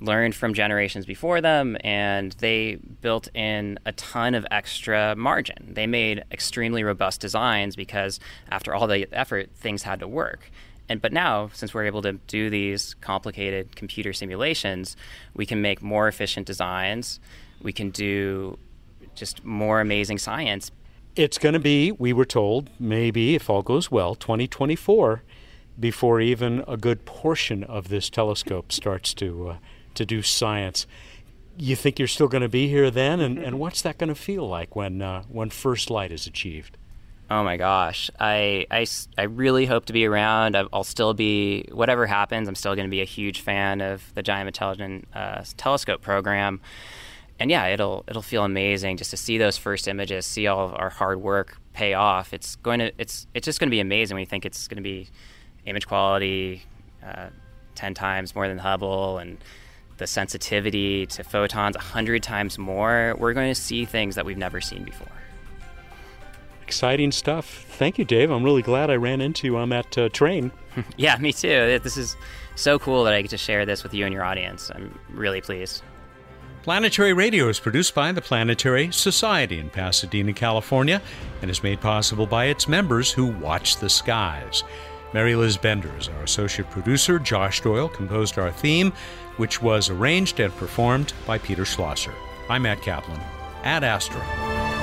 learned from generations before them and they built in a ton of extra margin. They made extremely robust designs because after all the effort, things had to work. And but now, since we're able to do these complicated computer simulations, we can make more efficient designs. We can do just more amazing science. It's going to be, we were told, maybe if all goes well, 2024 before even a good portion of this telescope starts to uh, to do science. You think you're still going to be here then, and, and what's that going to feel like when uh, when first light is achieved? Oh my gosh, I, I, I really hope to be around. I'll still be whatever happens. I'm still going to be a huge fan of the Giant Intelligent uh, Telescope program, and yeah, it'll it'll feel amazing just to see those first images, see all of our hard work pay off. It's going to it's it's just going to be amazing. We think it's going to be image quality uh, 10 times more than Hubble and the sensitivity to photons 100 times more, we're going to see things that we've never seen before. Exciting stuff. Thank you, Dave. I'm really glad I ran into you on that uh, train. (laughs) yeah, me too. This is so cool that I get to share this with you and your audience. I'm really pleased. Planetary Radio is produced by the Planetary Society in Pasadena, California, and is made possible by its members who watch the skies. Mary Liz Bender is our associate producer. Josh Doyle composed our theme, which was arranged and performed by Peter Schlosser. I'm Matt Kaplan. Ad astra.